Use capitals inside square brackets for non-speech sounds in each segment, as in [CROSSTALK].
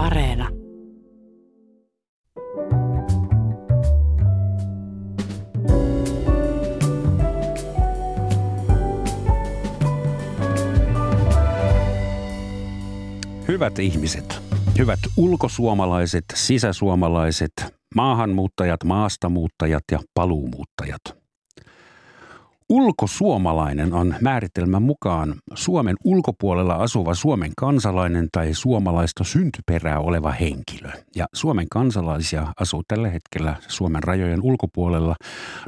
Areena. Hyvät ihmiset, hyvät ulkosuomalaiset, sisäsuomalaiset, maahanmuuttajat, maastamuuttajat ja paluumuuttajat – Ulkosuomalainen on määritelmän mukaan Suomen ulkopuolella asuva Suomen kansalainen tai suomalaista syntyperää oleva henkilö. Ja Suomen kansalaisia asuu tällä hetkellä Suomen rajojen ulkopuolella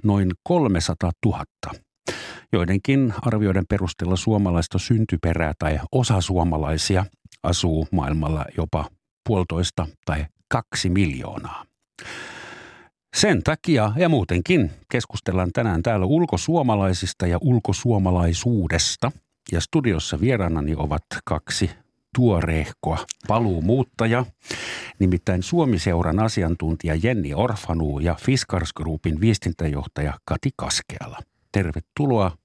noin 300 000. Joidenkin arvioiden perusteella suomalaista syntyperää tai osa suomalaisia asuu maailmalla jopa puolitoista tai kaksi miljoonaa. Sen takia ja muutenkin keskustellaan tänään täällä ulkosuomalaisista ja ulkosuomalaisuudesta. Ja studiossa vieraanani ovat kaksi tuoreehkoa paluumuuttaja, nimittäin Suomiseuran asiantuntija Jenni Orfanu ja Fiskars Groupin viestintäjohtaja Kati Kaskeala. Tervetuloa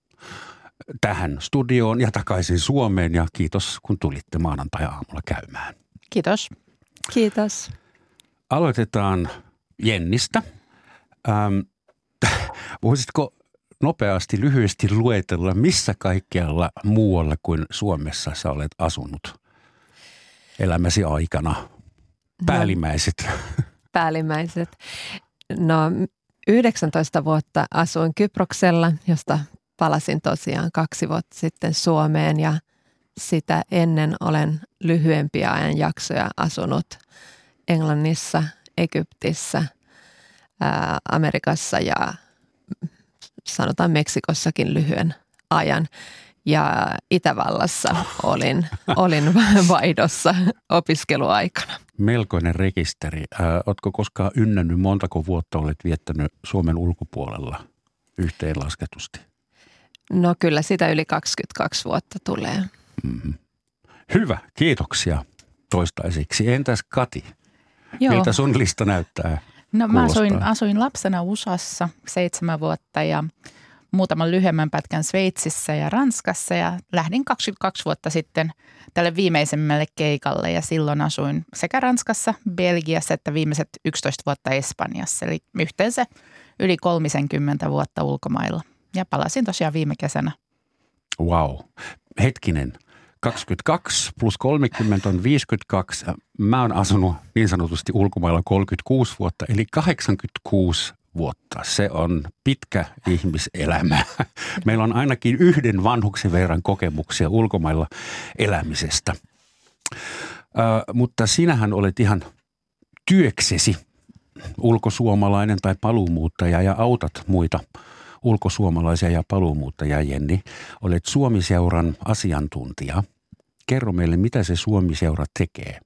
tähän studioon ja takaisin Suomeen ja kiitos kun tulitte maanantai-aamulla käymään. Kiitos. Kiitos. Aloitetaan Jennistä. Ähm, [LAUGHS] voisitko nopeasti, lyhyesti luetella, missä kaikkialla muualla kuin Suomessa sä olet asunut elämäsi aikana? No. Päällimmäiset. No, [LAUGHS] päällimmäiset. No 19 vuotta asuin Kyproksella, josta palasin tosiaan kaksi vuotta sitten Suomeen ja sitä ennen olen lyhyempiä ajanjaksoja asunut Englannissa, Egyptissä – Amerikassa ja sanotaan Meksikossakin lyhyen ajan. Ja Itävallassa olin, olin [LAUGHS] vaihdossa opiskeluaikana. Melkoinen rekisteri. Oletko koskaan ynnännyt, montako vuotta olet viettänyt Suomen ulkopuolella yhteenlasketusti? No kyllä sitä yli 22 vuotta tulee. Mm-hmm. Hyvä, kiitoksia toistaiseksi. Entäs Kati? Joo. Miltä sun lista näyttää? No mä asuin, asuin lapsena USAssa seitsemän vuotta ja muutaman lyhyemmän pätkän Sveitsissä ja Ranskassa ja lähdin 22 vuotta sitten tälle viimeisemmälle keikalle ja silloin asuin sekä Ranskassa, Belgiassa että viimeiset 11 vuotta Espanjassa. Eli yhteensä yli 30 vuotta ulkomailla ja palasin tosiaan viime kesänä. Wow. Hetkinen, 22 plus 30 on 52. Mä oon asunut niin sanotusti ulkomailla 36 vuotta, eli 86 vuotta. Se on pitkä ihmiselämä. [LAUGHS] Meillä on ainakin yhden vanhuksen verran kokemuksia ulkomailla elämisestä. Ö, mutta sinähän olet ihan työksesi ulkosuomalainen tai paluumuuttaja ja autat muita – ulkosuomalaisia ja paluumuuttajia, Jenni. Olet Suomiseuran asiantuntija. Kerro meille, mitä se Suomiseura tekee.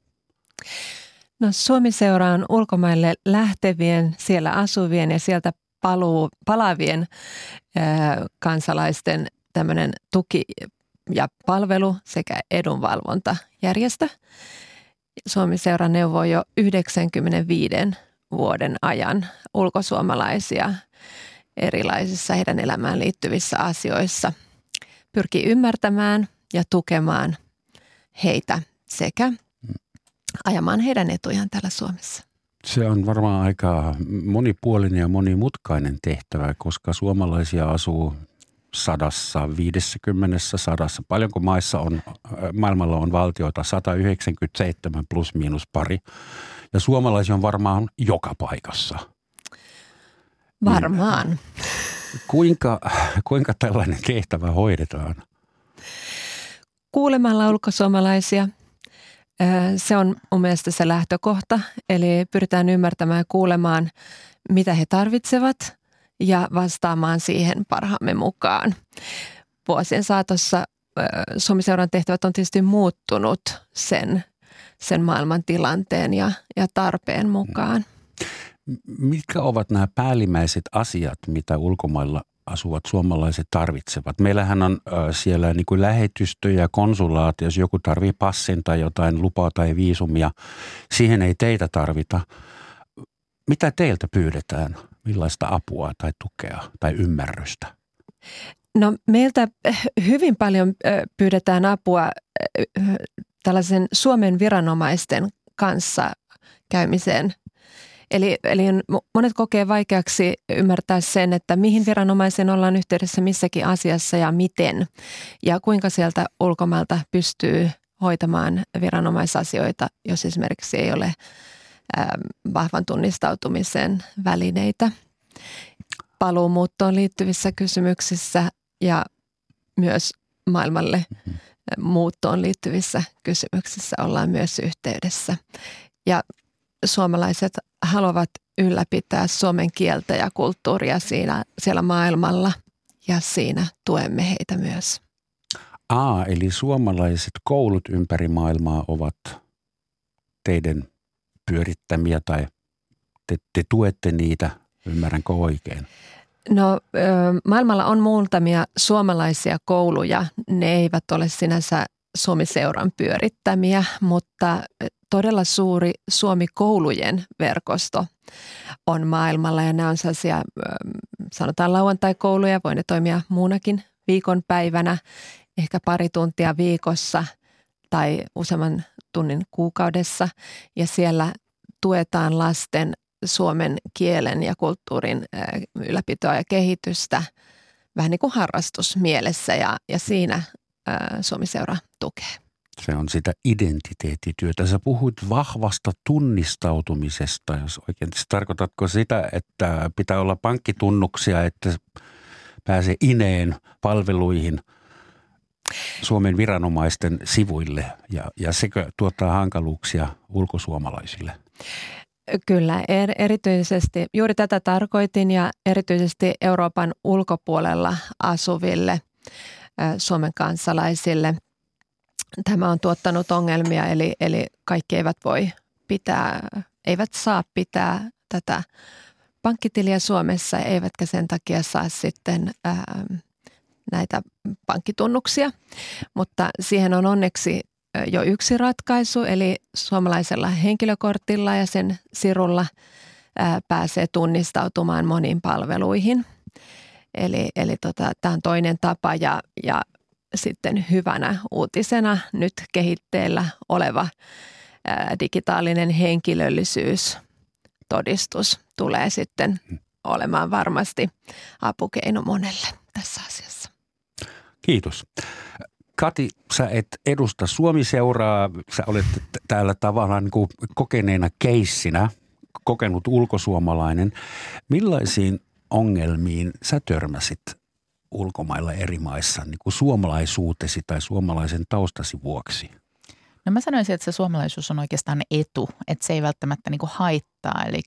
No Suomiseura on ulkomaille lähtevien, siellä asuvien ja sieltä paluu, palavien ää, kansalaisten tämmöinen tuki ja palvelu sekä edunvalvontajärjestö. Suomiseura neuvoo jo 95 vuoden ajan ulkosuomalaisia erilaisissa heidän elämään liittyvissä asioissa. Pyrkii ymmärtämään ja tukemaan heitä sekä ajamaan heidän etujaan täällä Suomessa. Se on varmaan aika monipuolinen ja monimutkainen tehtävä, koska suomalaisia asuu sadassa, viidessäkymmenessä sadassa. Paljonko maissa on, maailmalla on valtioita? 197 plus miinus pari. Ja suomalaisia on varmaan joka paikassa – Varmaan. Niin, kuinka, kuinka tällainen tehtävä hoidetaan? Kuulemalla ulkosuomalaisia. Se on mun mielestä se lähtökohta. Eli pyritään ymmärtämään ja kuulemaan, mitä he tarvitsevat ja vastaamaan siihen parhaamme mukaan. Vuosien saatossa Suomiseuran tehtävät on tietysti muuttunut sen, sen maailman tilanteen ja, ja tarpeen mukaan. Mitkä ovat nämä päällimmäiset asiat, mitä ulkomailla asuvat suomalaiset tarvitsevat? Meillähän on siellä niin kuin lähetystö ja konsulaat, jos joku tarvitsee passin tai jotain lupaa tai viisumia, siihen ei teitä tarvita. Mitä teiltä pyydetään? Millaista apua tai tukea tai ymmärrystä? No meiltä hyvin paljon pyydetään apua tällaisen Suomen viranomaisten kanssa käymiseen. Eli, eli monet kokee vaikeaksi ymmärtää sen, että mihin viranomaisen ollaan yhteydessä missäkin asiassa ja miten. Ja kuinka sieltä ulkomailta pystyy hoitamaan viranomaisasioita, jos esimerkiksi ei ole vahvan tunnistautumisen välineitä. Paluumuuttoon liittyvissä kysymyksissä ja myös maailmalle muuttoon liittyvissä kysymyksissä ollaan myös yhteydessä. Ja suomalaiset haluavat ylläpitää suomen kieltä ja kulttuuria siinä, siellä maailmalla ja siinä tuemme heitä myös. Aa, eli suomalaiset koulut ympäri maailmaa ovat teidän pyörittämiä tai te, te tuette niitä, ymmärränkö oikein? No maailmalla on muutamia suomalaisia kouluja. Ne eivät ole sinänsä Suomi-seuran pyörittämiä, mutta todella suuri Suomi-koulujen verkosto on maailmalla. Ja nämä on sellaisia, sanotaan lauantai-kouluja, voi ne toimia muunakin viikonpäivänä, ehkä pari tuntia viikossa tai useamman tunnin kuukaudessa. Ja siellä tuetaan lasten suomen kielen ja kulttuurin ylläpitoa ja kehitystä vähän niin kuin harrastusmielessä. Ja, ja siinä Suomi-seura tukee. Se on sitä identiteettityötä. Sä puhuit vahvasta tunnistautumisesta, jos oikein. Tarkoitatko sitä, että pitää olla pankkitunnuksia, että pääsee ineen palveluihin Suomen viranomaisten sivuille ja, ja sekö tuottaa hankaluuksia ulkosuomalaisille? Kyllä, er, erityisesti juuri tätä tarkoitin ja erityisesti Euroopan ulkopuolella asuville Suomen kansalaisille tämä on tuottanut ongelmia, eli, eli kaikki eivät voi pitää, eivät saa pitää tätä pankkitiliä Suomessa, eivätkä sen takia saa sitten ää, näitä pankkitunnuksia. Mutta siihen on onneksi jo yksi ratkaisu, eli suomalaisella henkilökortilla ja sen sirulla pääsee tunnistautumaan moniin palveluihin. Eli, eli tota, tämä on toinen tapa ja, ja sitten hyvänä uutisena nyt kehitteellä oleva digitaalinen henkilöllisyystodistus tulee sitten olemaan varmasti apukeino monelle tässä asiassa. Kiitos. Kati, sä et edusta Suomi-seuraa, sä olet täällä tavallaan niin kuin kokeneena keissinä, kokenut ulkosuomalainen. Millaisiin ongelmiin sä törmäsit ulkomailla eri maissa niin kuin suomalaisuutesi tai suomalaisen taustasi vuoksi? No mä sanoisin, että se suomalaisuus on oikeastaan etu, että se ei välttämättä niin kuin haittaa. Eli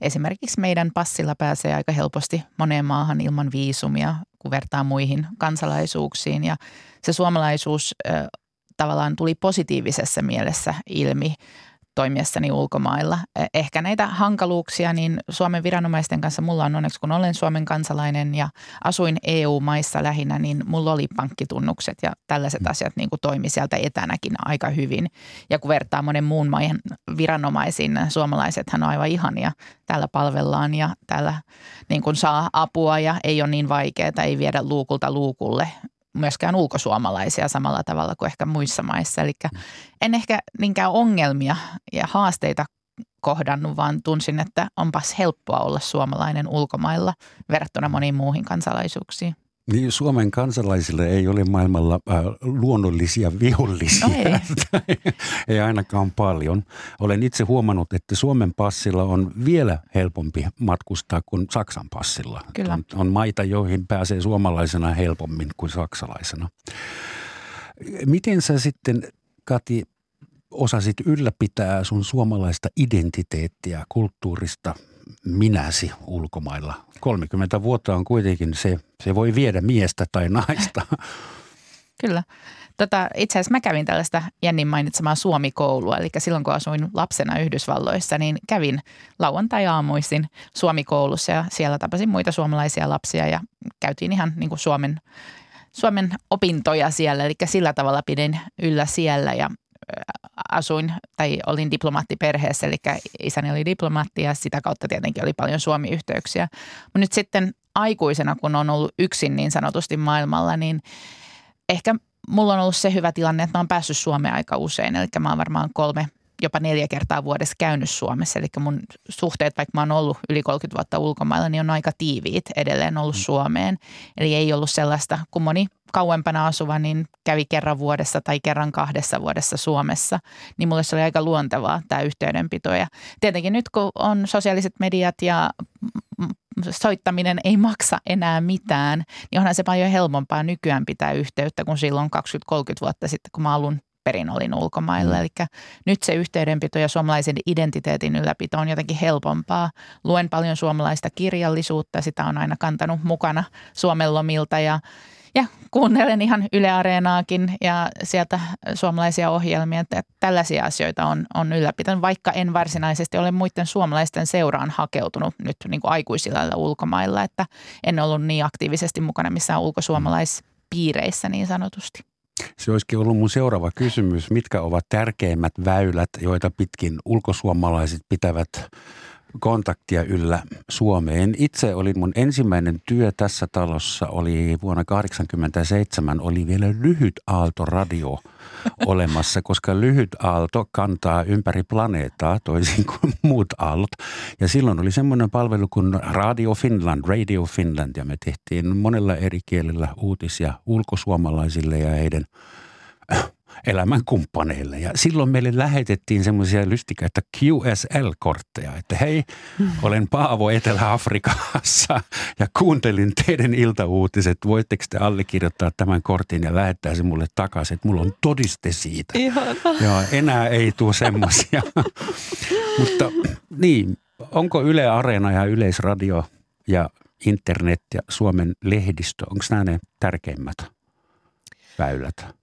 esimerkiksi meidän passilla pääsee aika helposti moneen maahan ilman viisumia, kun vertaa muihin kansalaisuuksiin. Ja se suomalaisuus äh, tavallaan tuli positiivisessa mielessä ilmi toimiessani ulkomailla. E, ehkä näitä hankaluuksia, niin Suomen viranomaisten kanssa mulla on onneksi, kun olen Suomen kansalainen ja asuin EU-maissa lähinnä, niin mulla oli pankkitunnukset ja tällaiset mm. asiat niin kuin toimi sieltä etänäkin aika hyvin. Ja kun vertaa monen muun maiden viranomaisiin, suomalaisethan on aivan ihania. Täällä palvellaan ja täällä niin kuin saa apua ja ei ole niin vaikeaa, ei viedä luukulta luukulle myöskään ulkosuomalaisia samalla tavalla kuin ehkä muissa maissa. Eli en ehkä niinkään ongelmia ja haasteita kohdannut, vaan tunsin, että onpas helppoa olla suomalainen ulkomailla verrattuna moniin muihin kansalaisuuksiin. Niin Suomen kansalaisille ei ole maailmalla äh, luonnollisia vihollisia. No ei. [LAUGHS] ei ainakaan paljon. Olen itse huomannut, että Suomen passilla on vielä helpompi matkustaa kuin Saksan passilla. Kyllä. On, on maita, joihin pääsee suomalaisena helpommin kuin saksalaisena. Miten sä sitten, Kati, osasit ylläpitää sun suomalaista identiteettiä, kulttuurista – minäsi ulkomailla. 30 vuotta on kuitenkin se, se voi viedä miestä tai naista. [LAUGHS] Kyllä. Tota, itse asiassa mä kävin tällaista Jennin mainitsemaa Suomi-koulua, eli silloin kun asuin lapsena Yhdysvalloissa, niin kävin lauantai-aamuisin Suomi-koulussa ja siellä tapasin muita suomalaisia lapsia ja käytiin ihan niin kuin Suomen, Suomen opintoja siellä, eli sillä tavalla pidin yllä siellä ja asuin tai olin diplomaattiperheessä, eli isäni oli diplomaatti ja sitä kautta tietenkin oli paljon Suomi-yhteyksiä. Mutta nyt sitten aikuisena, kun on ollut yksin niin sanotusti maailmalla, niin ehkä mulla on ollut se hyvä tilanne, että mä oon päässyt Suomeen aika usein. Eli mä oon varmaan kolme jopa neljä kertaa vuodessa käynyt Suomessa. Eli mun suhteet, vaikka mä oon ollut yli 30 vuotta ulkomailla, niin on aika tiiviit edelleen ollut mm. Suomeen. Eli ei ollut sellaista, kun moni kauempana asuva, niin kävi kerran vuodessa tai kerran kahdessa vuodessa Suomessa, niin mulle se oli aika luontevaa tämä yhteydenpito. Ja tietenkin nyt kun on sosiaaliset mediat ja soittaminen ei maksa enää mitään, niin onhan se paljon helpompaa nykyään pitää yhteyttä kuin silloin 20-30 vuotta sitten, kun mä alun perin olin ulkomailla. Mm. Eli nyt se yhteydenpito ja suomalaisen identiteetin ylläpito on jotenkin helpompaa. Luen paljon suomalaista kirjallisuutta, sitä on aina kantanut mukana Suomen lomilta ja ja kuuntelen ihan Yle Areenaakin ja sieltä suomalaisia ohjelmia. Että tällaisia asioita on, on ylläpitänyt, vaikka en varsinaisesti ole muiden suomalaisten seuraan hakeutunut nyt niin kuin aikuisilla ulkomailla. Että en ollut niin aktiivisesti mukana missään ulkosuomalaispiireissä niin sanotusti. Se olisikin ollut mun seuraava kysymys. Mitkä ovat tärkeimmät väylät, joita pitkin ulkosuomalaiset pitävät kontaktia yllä Suomeen. Itse olin mun ensimmäinen työ tässä talossa oli vuonna 1987, oli vielä lyhyt aalto radio [LAUGHS] olemassa, koska lyhyt aalto kantaa ympäri planeettaa toisin kuin muut aallot. Ja silloin oli semmoinen palvelu kuin Radio Finland, Radio Finland ja me tehtiin monella eri kielellä uutisia ulkosuomalaisille ja heidän elämän kumppaneille. Ja silloin meille lähetettiin semmoisia lystikäitä QSL-kortteja, että hei, olen Paavo Etelä-Afrikassa ja kuuntelin teidän iltauutiset. Voitteko te allekirjoittaa tämän kortin ja lähettää se mulle takaisin, että mulla on todiste siitä. Joo, enää ei tule semmoisia. [LAUGHS] Mutta niin, onko Yle Areena ja Yleisradio ja internet ja Suomen lehdistö, onko nämä ne tärkeimmät väylät?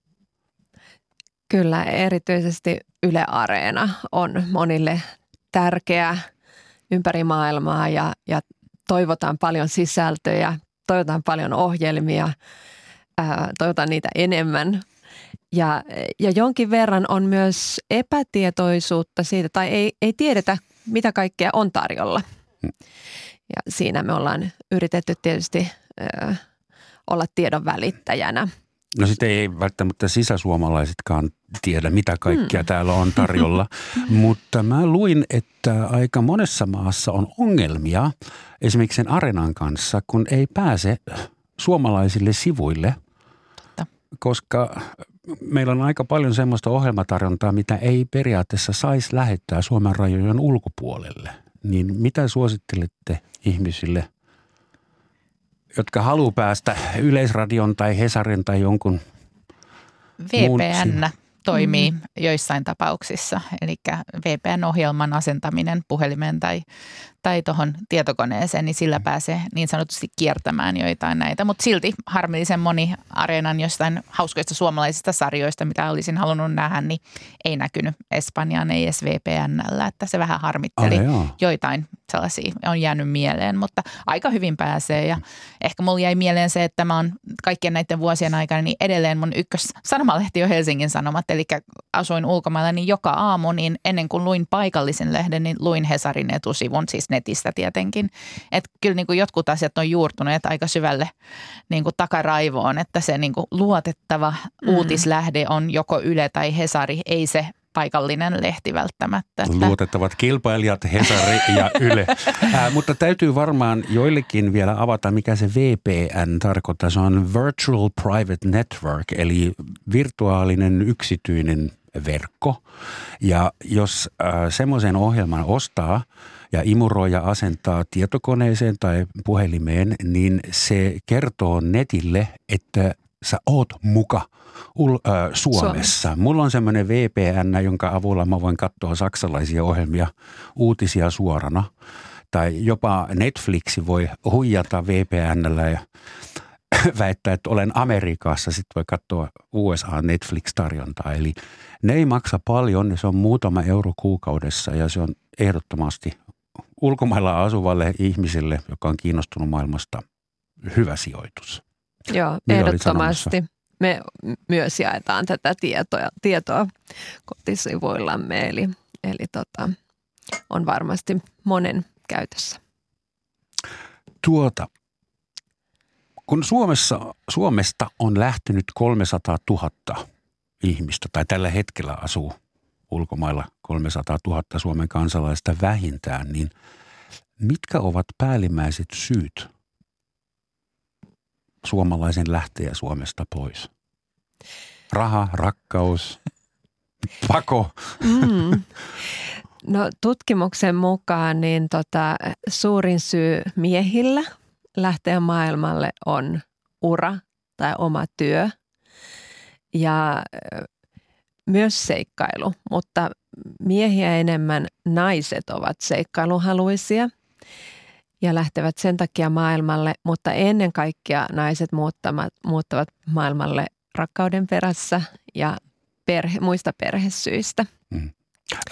Kyllä, erityisesti Yle Areena on monille tärkeä ympäri maailmaa ja, ja toivotaan paljon sisältöjä, toivotaan paljon ohjelmia, ää, toivotaan niitä enemmän. Ja, ja jonkin verran on myös epätietoisuutta siitä, tai ei, ei tiedetä, mitä kaikkea on tarjolla. Ja siinä me ollaan yritetty tietysti ää, olla tiedon välittäjänä – No sitten ei välttämättä sisäsuomalaisetkaan tiedä, mitä kaikkea hmm. täällä on tarjolla, [LAUGHS] mutta mä luin, että aika monessa maassa on ongelmia esimerkiksi sen arenan kanssa, kun ei pääse suomalaisille sivuille, Totta. koska meillä on aika paljon semmoista ohjelmatarjontaa, mitä ei periaatteessa saisi lähettää Suomen rajojen ulkopuolelle. Niin mitä suosittelette ihmisille – jotka haluaa päästä Yleisradion tai Hesarin tai jonkun VPN toimii mm-hmm. joissain tapauksissa. Eli VPN-ohjelman asentaminen puhelimeen tai tai tuohon tietokoneeseen, niin sillä pääsee niin sanotusti kiertämään joitain näitä. Mutta silti harmillisen moni areenan jostain hauskoista suomalaisista sarjoista, mitä olisin halunnut nähdä, niin ei näkynyt Espanjaan, ei edes VPNllä. Että se vähän harmitteli. Ah, joitain sellaisia on jäänyt mieleen, mutta aika hyvin pääsee. Ja ehkä mulla jäi mieleen se, että mä oon kaikkien näiden vuosien aikana, niin edelleen mun ykkös sanomalehti on Helsingin Sanomat. Eli asuin ulkomailla, niin joka aamu, niin ennen kuin luin paikallisen lehden, niin luin Hesarin etusivun, siis netistä tietenkin. Että kyllä niin kuin jotkut asiat on juurtuneet aika syvälle niin kuin takaraivoon, että se niin kuin luotettava mm. uutislähde on joko Yle tai Hesari, ei se paikallinen lehti välttämättä. Että... Luotettavat kilpailijat, Hesari ja Yle. [LAUGHS] Ää, mutta täytyy varmaan joillekin vielä avata, mikä se VPN tarkoittaa. Se on Virtual Private Network, eli virtuaalinen yksityinen verkko. Ja jos äh, semmoisen ohjelman ostaa ja imuroi ja asentaa tietokoneeseen tai puhelimeen, niin se kertoo netille, että sä oot muka ul- äh, Suomessa. Suomessa. Mulla on semmoinen VPN, jonka avulla mä voin katsoa saksalaisia ohjelmia, uutisia suorana. Tai jopa Netflixi voi huijata VPNllä ja [COUGHS] väittää, että olen Amerikassa, sitten voi katsoa USA Netflix-tarjontaa. Eli ne ei maksa paljon, se on muutama euro kuukaudessa ja se on ehdottomasti ulkomailla asuvalle ihmiselle, joka on kiinnostunut maailmasta, hyvä sijoitus. Joo, Mitä ehdottomasti. Me myös jaetaan tätä tietoa, tietoa kotisivuillamme, eli, eli tota, on varmasti monen käytössä. Tuota, kun Suomessa, Suomesta on lähtenyt 300 000 ihmistä, tai tällä hetkellä asuu ulkomailla 300 000 Suomen kansalaista vähintään, niin mitkä ovat päällimmäiset syyt suomalaisen lähteä Suomesta pois? Raha, rakkaus, [LAUGHS] pako? Mm. [LAUGHS] No tutkimuksen mukaan niin tota, suurin syy miehillä lähteä maailmalle on ura tai oma työ ja myös seikkailu, mutta miehiä enemmän naiset ovat seikkailuhaluisia ja lähtevät sen takia maailmalle, mutta ennen kaikkea naiset muuttavat, muuttavat maailmalle rakkauden perässä ja perhe, muista perhesyistä. Mm.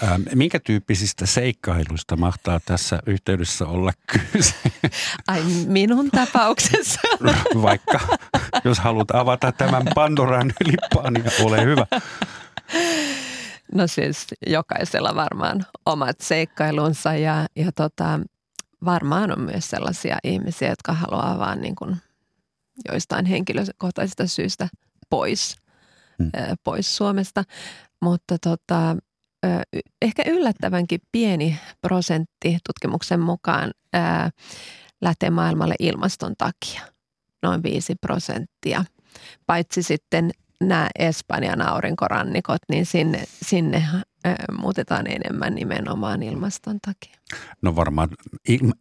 Ähm, minkä tyyppisistä seikkailuista mahtaa tässä yhteydessä olla kyse? [LAUGHS] Ai minun tapauksessa. [LAUGHS] Vaikka, jos haluat avata tämän Pandoran lippaan, niin ole hyvä. No siis jokaisella varmaan omat seikkailunsa ja, ja tota, varmaan on myös sellaisia ihmisiä, jotka haluaa vaan niin kuin joistain henkilökohtaisista syistä pois, hmm. pois Suomesta. Mutta tota, ehkä yllättävänkin pieni prosentti tutkimuksen mukaan lähtee maailmalle ilmaston takia, noin 5 prosenttia. Paitsi sitten nämä Espanjan aurinkorannikot, niin sinne, sinne muutetaan enemmän nimenomaan ilmaston takia. No varmaan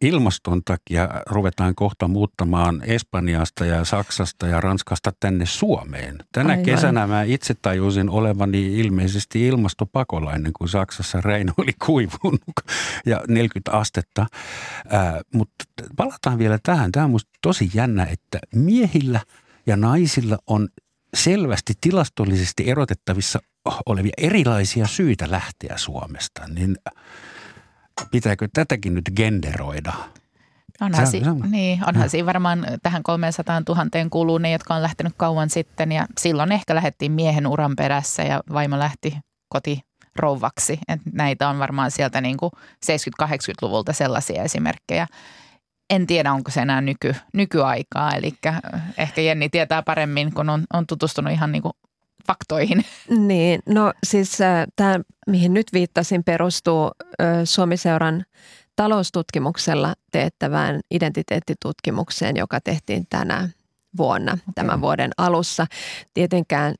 ilmaston takia ruvetaan kohta muuttamaan Espanjasta ja Saksasta ja Ranskasta tänne Suomeen. Tänä Aivan. kesänä mä itse tajusin olevani ilmeisesti ilmastopakolainen, kun Saksassa Reino oli kuivunut [LAUGHS] ja 40 astetta. Ää, mutta palataan vielä tähän. Tämä on musta tosi jännä, että miehillä ja naisilla on selvästi tilastollisesti erotettavissa olevia erilaisia syitä lähteä Suomesta, niin pitääkö tätäkin nyt genderoida? Onhan, si- niin, onhan no. siinä varmaan tähän 300 000 kuluu ne, jotka on lähtenyt kauan sitten ja silloin ehkä lähdettiin miehen uran perässä ja vaimo lähti koti rouvaksi. Et näitä on varmaan sieltä niin kuin 70-80-luvulta sellaisia esimerkkejä en tiedä, onko se enää nyky, nykyaikaa. Eli ehkä Jenni tietää paremmin, kun on, on tutustunut ihan niin kuin faktoihin. [LAUGHS] Niin, no siis tämä, mihin nyt viittasin, perustuu Suomiseuran taloustutkimuksella teettävään identiteettitutkimukseen, joka tehtiin tänä vuonna, okay. tämän vuoden alussa. Tietenkään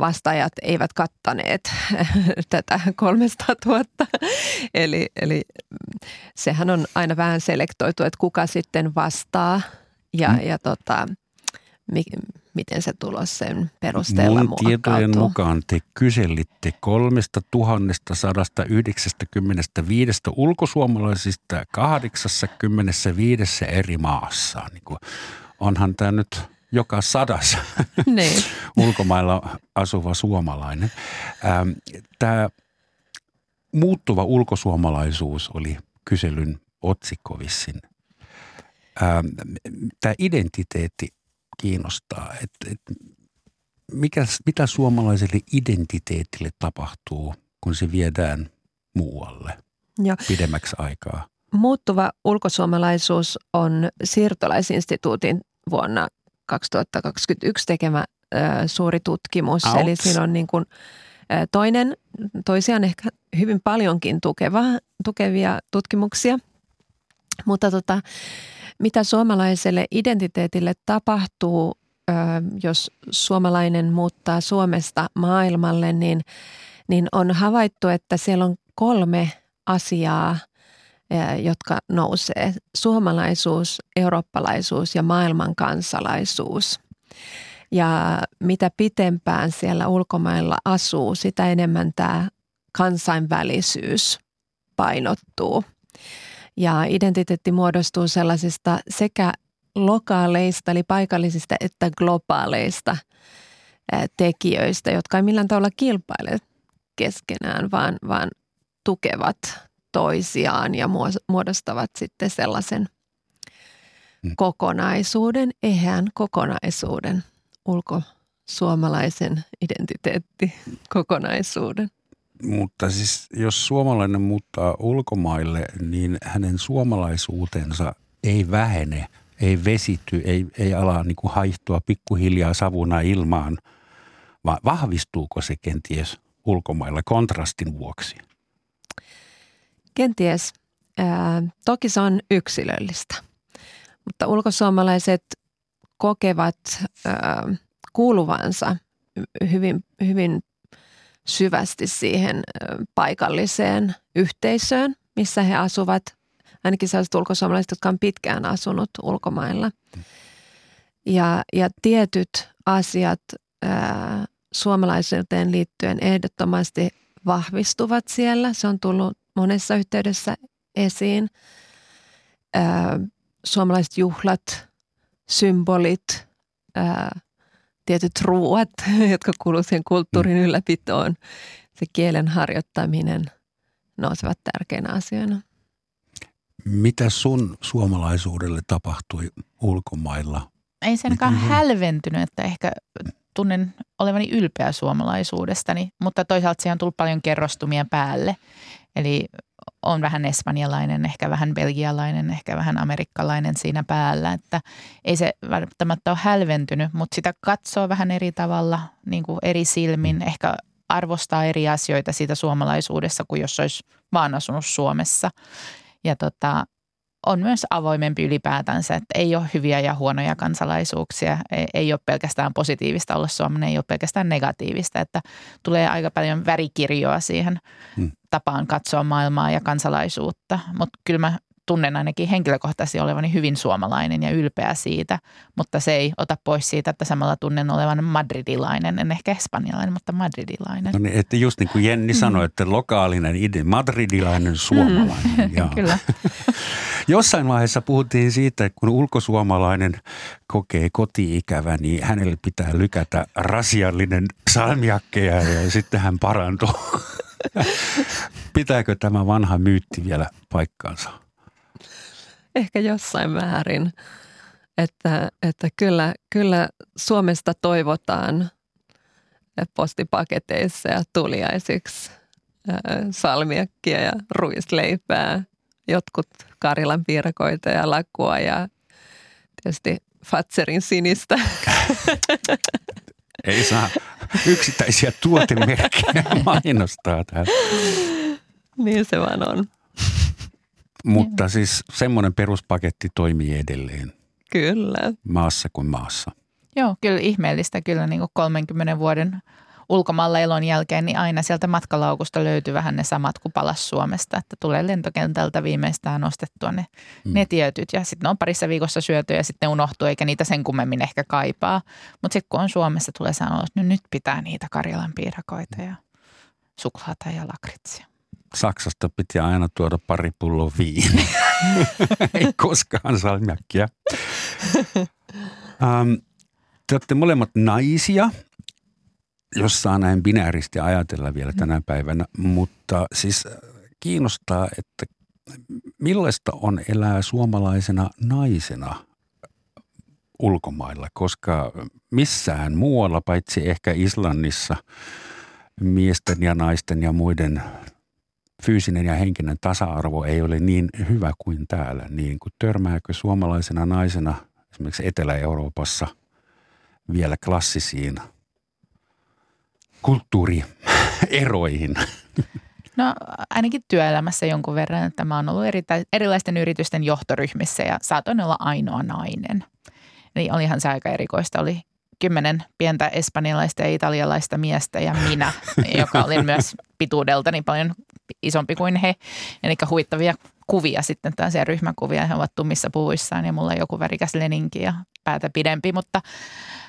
vastaajat eivät kattaneet [LAUGHS] tätä 300 000. eli, eli sehän on aina vähän selektoitu, että kuka sitten vastaa ja, mm. ja tota, mi, miten se tulos sen perusteella Mun tietojen mukaan te kyselitte 3195 ulkosuomalaisista 85 eri maassa. Niin kuin, onhan tämä nyt – joka sadas [LAUGHS] niin. ulkomailla asuva suomalainen. Ähm, Tämä muuttuva ulkosuomalaisuus oli kyselyn otsikko vissin. Ähm, Tämä identiteetti kiinnostaa, että et, mikä, mitä suomalaiselle identiteetille tapahtuu, kun se viedään muualle ja. pidemmäksi aikaa? Muuttuva ulkosuomalaisuus on siirtolaisinstituutin vuonna 2021 tekemä ö, suuri tutkimus. Outs. Eli siinä on niin kuin, ö, toinen, toisiaan ehkä hyvin paljonkin tukeva, tukevia tutkimuksia. Mutta tota, mitä suomalaiselle identiteetille tapahtuu, ö, jos suomalainen muuttaa Suomesta maailmalle, niin, niin on havaittu, että siellä on kolme asiaa – jotka nousee. Suomalaisuus, eurooppalaisuus ja maailmankansalaisuus. Ja mitä pitempään siellä ulkomailla asuu, sitä enemmän tämä kansainvälisyys painottuu. Ja identiteetti muodostuu sellaisista sekä lokaaleista eli paikallisista että globaaleista tekijöistä, jotka ei millään tavalla kilpaile keskenään, vaan, vaan tukevat toisiaan ja muodostavat sitten sellaisen mm. kokonaisuuden, eheän kokonaisuuden, ulkosuomalaisen identiteettikokonaisuuden. Mutta siis jos suomalainen muuttaa ulkomaille, niin hänen suomalaisuutensa ei vähene, ei vesity, ei, ei ala niin kuin haihtua pikkuhiljaa savuna ilmaan, vaan vahvistuuko se kenties ulkomailla kontrastin vuoksi? Kenties. Ää, toki se on yksilöllistä, mutta ulkosuomalaiset kokevat ää, kuuluvansa hyvin, hyvin syvästi siihen paikalliseen yhteisöön, missä he asuvat. Ainakin sellaiset ulkosuomalaiset, jotka on pitkään asunut ulkomailla. Ja, ja tietyt asiat ää, suomalaisuuteen liittyen ehdottomasti vahvistuvat siellä. Se on tullut monessa yhteydessä esiin. Ää, suomalaiset juhlat, symbolit, ää, tietyt ruuat, [LAUGHS] jotka kuuluvat siihen kulttuurin mm. ylläpitoon, se kielen harjoittaminen nousevat tärkeinä asioina. Mitä sun suomalaisuudelle tapahtui ulkomailla? Ei senkaan mm-hmm. hälventynyt, että ehkä tunnen olevani ylpeä suomalaisuudestani, mutta toisaalta siihen on tullut paljon kerrostumia päälle. Eli on vähän espanjalainen, ehkä vähän belgialainen, ehkä vähän amerikkalainen siinä päällä. Että ei se välttämättä ole hälventynyt, mutta sitä katsoo vähän eri tavalla, niin kuin eri silmin. Ehkä arvostaa eri asioita siitä suomalaisuudessa kuin jos olisi vaan asunut Suomessa. Ja tota, on myös avoimempi ylipäätänsä, että ei ole hyviä ja huonoja kansalaisuuksia. Ei, ei ole pelkästään positiivista olla suomalainen, ei ole pelkästään negatiivista, että tulee aika paljon värikirjoa siihen hmm. tapaan katsoa maailmaa ja kansalaisuutta. Mutta kyllä mä tunnen ainakin henkilökohtaisesti olevani hyvin suomalainen ja ylpeä siitä, mutta se ei ota pois siitä, että samalla tunnen olevan madridilainen, en ehkä espanjalainen, mutta madridilainen. No niin, että just niin kuin Jenni mm. sanoi, että lokaalinen ide, madridilainen suomalainen. Mm. [LAUGHS] Kyllä. [LAUGHS] Jossain vaiheessa puhuttiin siitä, että kun ulkosuomalainen kokee kotiikävä, niin hänelle pitää lykätä rasiallinen salmiakkeja ja sitten hän parantuu. [LAUGHS] Pitääkö tämä vanha myytti vielä paikkaansa? Ehkä jossain määrin. Että, että kyllä, kyllä Suomesta toivotaan postipaketeissa ja tuliaisiksi salmiakkia ja ruisleipää, jotkut Karilan piirakoita ja lakua ja tietysti Fatserin sinistä. [LAUGHS] Ei saa yksittäisiä tuotemerkkejä mainostaa täällä. Niin se vaan on. Mutta Joo. siis semmoinen peruspaketti toimii edelleen. Kyllä. Maassa kuin maassa. Joo, kyllä ihmeellistä kyllä niin kuin 30 vuoden ulkomailla elon jälkeen, niin aina sieltä matkalaukusta löytyy vähän ne samat kuin palas Suomesta, että tulee lentokentältä viimeistään ostettua ne, mm. ne tietyt ja sitten ne on parissa viikossa syöty ja sitten ne unohtuu eikä niitä sen kummemmin ehkä kaipaa. Mutta sitten kun on Suomessa, tulee sanoa, että nyt pitää niitä Karjalan piirakoita ja suklaata ja lakritsia. Saksasta piti aina tuoda pari pulloa viiniä. [LAUGHS] Ei koskaan salmiakkia. Um, te olette molemmat naisia, jos saa näin binääristi ajatella vielä tänä päivänä, mutta siis kiinnostaa, että millaista on elää suomalaisena naisena ulkomailla, koska missään muualla, paitsi ehkä Islannissa, miesten ja naisten ja muiden fyysinen ja henkinen tasa-arvo ei ole niin hyvä kuin täällä, niin kuin törmääkö suomalaisena naisena esimerkiksi Etelä-Euroopassa vielä klassisiin kulttuurieroihin? No ainakin työelämässä jonkun verran, että mä oon ollut eri, erilaisten yritysten johtoryhmissä ja saatoin olla ainoa nainen. Eli olihan se aika erikoista. Oli kymmenen pientä espanjalaista ja italialaista miestä ja minä, [LAUGHS] joka olin myös pituudeltani paljon isompi kuin he. Eli huittavia kuvia sitten, tällaisia ryhmäkuvia. He ovat tummissa puvuissaan ja mulla on joku värikäs leninki ja päätä pidempi, mutta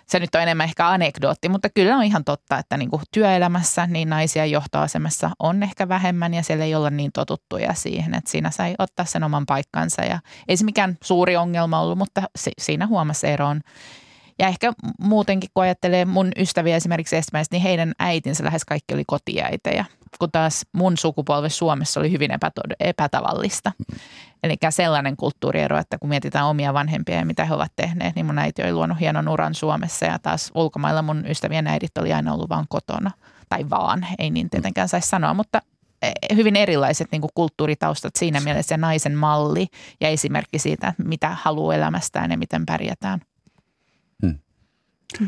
se nyt on enemmän ehkä anekdootti, mutta kyllä on ihan totta, että niin kuin työelämässä niin naisia johtoasemassa on ehkä vähemmän ja siellä ei olla niin totuttuja siihen, että siinä sai ottaa sen oman paikkansa ja ei se mikään suuri ongelma ollut, mutta siinä huomasi eroon ja ehkä muutenkin, kun ajattelee mun ystäviä esimerkiksi Espanjasta, niin heidän äitinsä lähes kaikki oli kotiäitejä. Kun taas mun sukupolvi Suomessa oli hyvin epätod- epätavallista. Eli sellainen kulttuuriero, että kun mietitään omia vanhempia ja mitä he ovat tehneet, niin mun äiti oli luonut hienon uran Suomessa ja taas ulkomailla mun ystävien äidit oli aina ollut vaan kotona. Tai vaan, ei niin tietenkään saisi sanoa, mutta e, hyvin erilaiset niin kuin kulttuuritaustat siinä mielessä naisen malli ja esimerkki siitä, mitä haluaa elämästään ja miten pärjätään.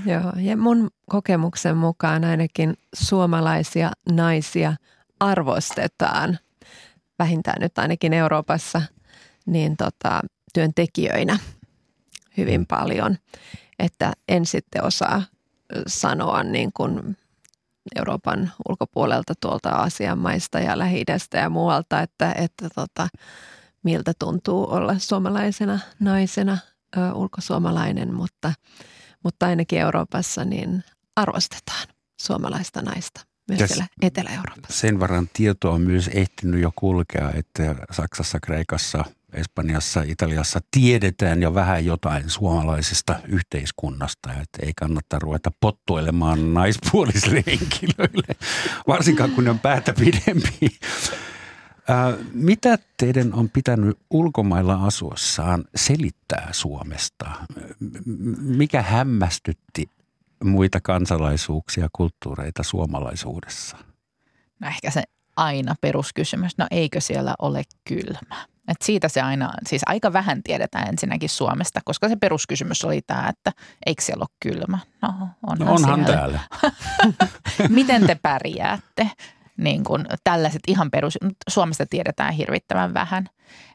Joo, ja mun kokemuksen mukaan ainakin suomalaisia naisia arvostetaan, vähintään nyt ainakin Euroopassa, niin tota, työntekijöinä hyvin paljon. Että en sitten osaa sanoa niin kuin Euroopan ulkopuolelta tuolta Aasian maista ja lähi ja muualta, että, että tota, miltä tuntuu olla suomalaisena naisena ö, ulkosuomalainen, mutta, mutta ainakin Euroopassa niin arvostetaan suomalaista naista myös yes. siellä Etelä-Euroopassa. Sen varan tietoa on myös ehtinyt jo kulkea, että Saksassa, Kreikassa – Espanjassa, Italiassa tiedetään jo vähän jotain suomalaisesta yhteiskunnasta, että ei kannata ruveta pottoilemaan naispuolisille henkilöille, varsinkaan kun ne on päätä pidempi. Mitä teidän on pitänyt ulkomailla asuessaan selittää Suomesta? Mikä hämmästytti muita kansalaisuuksia, kulttuureita suomalaisuudessa? No ehkä se aina peruskysymys, no eikö siellä ole kylmä? Et siitä se aina, siis aika vähän tiedetään ensinnäkin Suomesta, koska se peruskysymys oli tämä, että eikö siellä ole kylmä? No, onhan, no onhan siellä. täällä. [LAUGHS] Miten te pärjäätte? Niin kuin tällaiset ihan perus, Suomesta tiedetään hirvittävän vähän.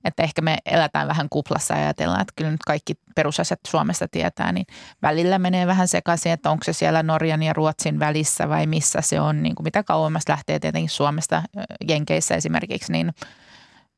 Että ehkä me eletään vähän kuplassa ja ajatellaan, että kyllä nyt kaikki perusasiat Suomesta tietää, niin välillä menee vähän sekaisin, että onko se siellä Norjan ja Ruotsin välissä vai missä se on. Niin kuin mitä kauemmas lähtee tietenkin Suomesta, Jenkeissä esimerkiksi, niin –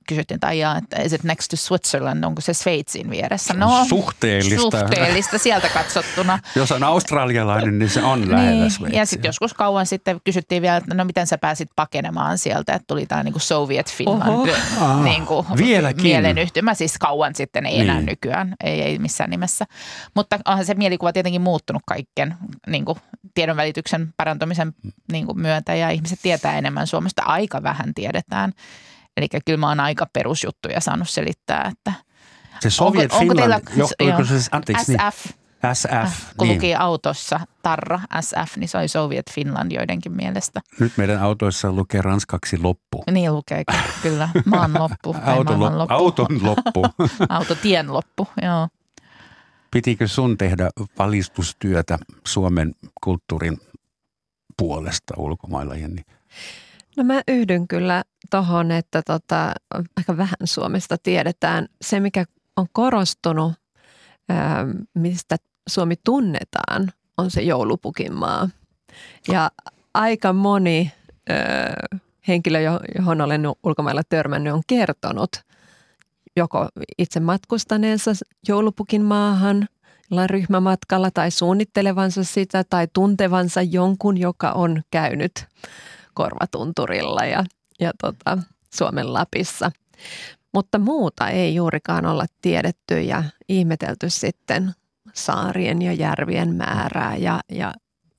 kysyttiin, tai että is it next to Switzerland, onko se Sveitsin vieressä? No, suhteellista. Suhteellista sieltä katsottuna. [LAUGHS] Jos on australialainen, niin se on niin, lähellä Sveitsiä. Ja sitten joskus kauan sitten kysyttiin vielä, että no miten sä pääsit pakenemaan sieltä, että tuli tämä niinku Soviet Finland ah, niinku vieläkin. mielenyhtymä, siis kauan sitten, ei niin. enää nykyään, ei, ei missään nimessä. Mutta onhan se mielikuva tietenkin muuttunut kaiken niinku tiedonvälityksen parantumisen niinku myötä ja ihmiset tietää enemmän Suomesta, aika vähän tiedetään. Eli kyllä mä oon aika perusjuttuja saanut selittää, että se Soviet onko, Finland, onko teillä, jo, se, siis, anteeksi, SF, niin. SF, äh, kun niin. luki autossa Tarra SF, niin se oli Soviet Finland joidenkin mielestä. Nyt meidän autoissa lukee ranskaksi loppu. Niin lukee kyllä, maan loppu. Auton, lop, loppu. Auton loppu. [LAUGHS] Autotien loppu, joo. Pitikö sun tehdä valistustyötä Suomen kulttuurin puolesta ulkomailla, Jenni? No mä yhdyn kyllä tuohon, että tota, aika vähän Suomesta tiedetään. Se, mikä on korostunut, mistä Suomi tunnetaan, on se joulupukin maa. Ja aika moni henkilö, johon olen ulkomailla törmännyt, on kertonut joko itse matkustaneensa joulupukin maahan ryhmämatkalla tai suunnittelevansa sitä tai tuntevansa jonkun, joka on käynyt Korvatunturilla ja, ja tota, Suomen Lapissa. Mutta muuta ei juurikaan olla tiedetty ja ihmetelty sitten saarien ja järvien määrää ja, ja,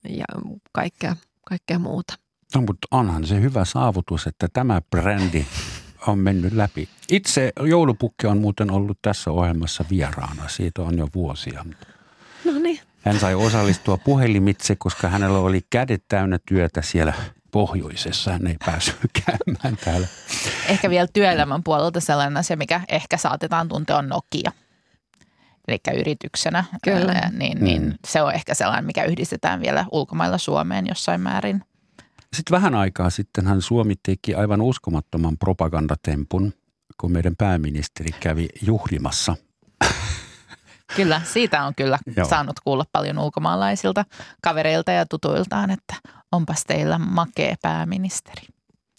ja kaikkea, kaikkea muuta. No, mutta onhan se hyvä saavutus, että tämä brändi on mennyt läpi. Itse joulupukki on muuten ollut tässä ohjelmassa vieraana. Siitä on jo vuosia. No niin. Hän sai osallistua puhelimitse, koska hänellä oli kädet täynnä työtä siellä pohjoisessa. Hän ei päässyt [LAUGHS] käymään täällä. Ehkä vielä työelämän puolelta sellainen asia, mikä ehkä saatetaan tuntea on Nokia. Eli yrityksenä. Kyllä. Ää, niin, niin mm. se on ehkä sellainen, mikä yhdistetään vielä ulkomailla Suomeen jossain määrin. Sitten vähän aikaa sitten hän Suomi teki aivan uskomattoman propagandatempun, kun meidän pääministeri kävi juhlimassa – Kyllä, siitä on kyllä Joo. saanut kuulla paljon ulkomaalaisilta kavereilta ja tutuiltaan, että onpas teillä makea pääministeri.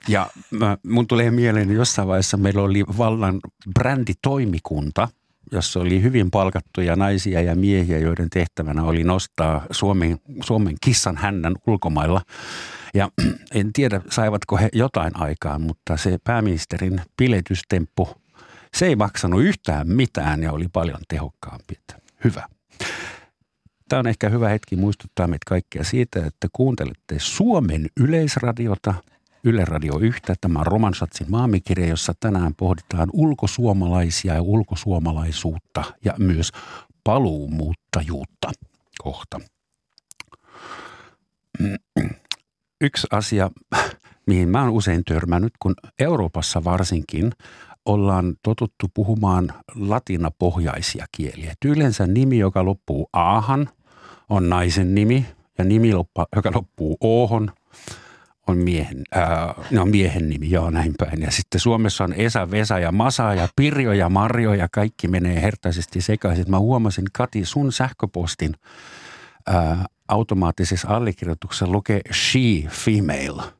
Ja mä, mun tulee mieleen, että jossain vaiheessa meillä oli vallan bränditoimikunta, jossa oli hyvin palkattuja naisia ja miehiä, joiden tehtävänä oli nostaa Suomen, Suomen kissan hännän ulkomailla. Ja en tiedä, saivatko he jotain aikaan, mutta se pääministerin piletystemppu – se ei maksanut yhtään mitään ja oli paljon tehokkaampi. Hyvä. Tämä on ehkä hyvä hetki muistuttaa meitä kaikkia siitä, että kuuntelette Suomen yleisradiota, Yle Radio 1. Tämä on Roman Schatzin maamikirja, jossa tänään pohditaan ulkosuomalaisia ja ulkosuomalaisuutta ja myös paluumuuttajuutta kohta. Yksi asia, mihin mä oon usein törmännyt, kun Euroopassa varsinkin ollaan totuttu puhumaan latinapohjaisia kieliä. Et yleensä nimi, joka loppuu aahan, on naisen nimi ja nimi, joka loppuu oohon, on miehen, ää, no miehen nimi, joo näin päin. Ja sitten Suomessa on Esa, Vesa ja Masa ja Pirjo ja Marjo ja kaikki menee hertaisesti sekaisin. Mä huomasin Kati sun sähköpostin ää, automaattisessa allekirjoituksessa lukee she female –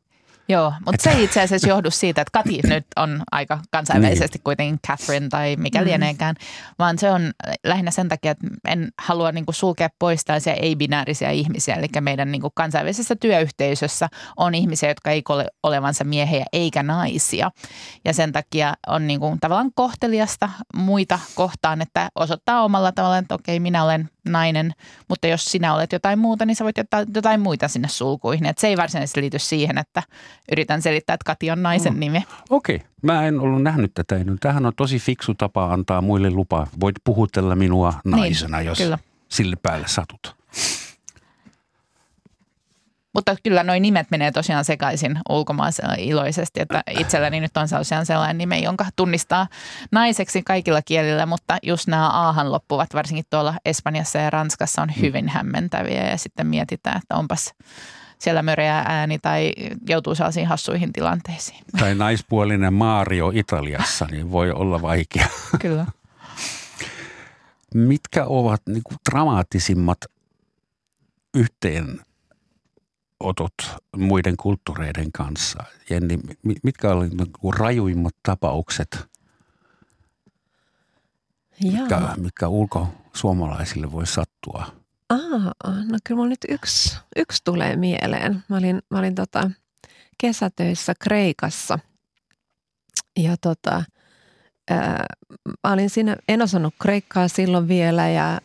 Joo, mutta se ei itse asiassa johdu siitä, että Kati nyt on aika kansainvälisesti niin. kuitenkin Catherine tai mikä mm. lieneekään, vaan se on lähinnä sen takia, että en halua niin kuin sulkea pois tällaisia ei-binäärisiä ihmisiä. Eli meidän niin kuin kansainvälisessä työyhteisössä on ihmisiä, jotka ei ole olevansa miehiä eikä naisia. Ja sen takia on niin kuin tavallaan kohteliasta muita kohtaan, että osoittaa omalla tavallaan, että okei, minä olen nainen, mutta jos sinä olet jotain muuta, niin sä voit ottaa jotain muita sinne sulkuihin. Et se ei varsinaisesti liity siihen, että yritän selittää, että Kati on naisen mm. nimi. Okei, okay. mä en ollut nähnyt tätä ennen. Tämähän on tosi fiksu tapa antaa muille lupa. Voit puhutella minua niin, naisena, niin, jos kyllä. sille päälle satut. Mutta kyllä noin nimet menee tosiaan sekaisin ulkomaisella iloisesti, että itselläni nyt on sellainen sellainen nimi, jonka tunnistaa naiseksi kaikilla kielillä, mutta just nämä aahan loppuvat, varsinkin tuolla Espanjassa ja Ranskassa on mm. hyvin hämmentäviä ja sitten mietitään, että onpas siellä möreä ääni tai joutuu sellaisiin hassuihin tilanteisiin. Tai naispuolinen Mario Italiassa, niin voi olla vaikea. Kyllä. Mitkä ovat niin kuin dramaattisimmat yhteen otot muiden kulttuureiden kanssa? Jenni, mitkä olivat niin rajuimmat tapaukset, mitkä, mitkä ulkosuomalaisille voi sattua? Aa, no kyllä mulla nyt yksi, yksi tulee mieleen. Mä olin, mä olin tota kesätöissä Kreikassa ja tota, ää, mä olin siinä, en osannut kreikkaa silloin vielä ja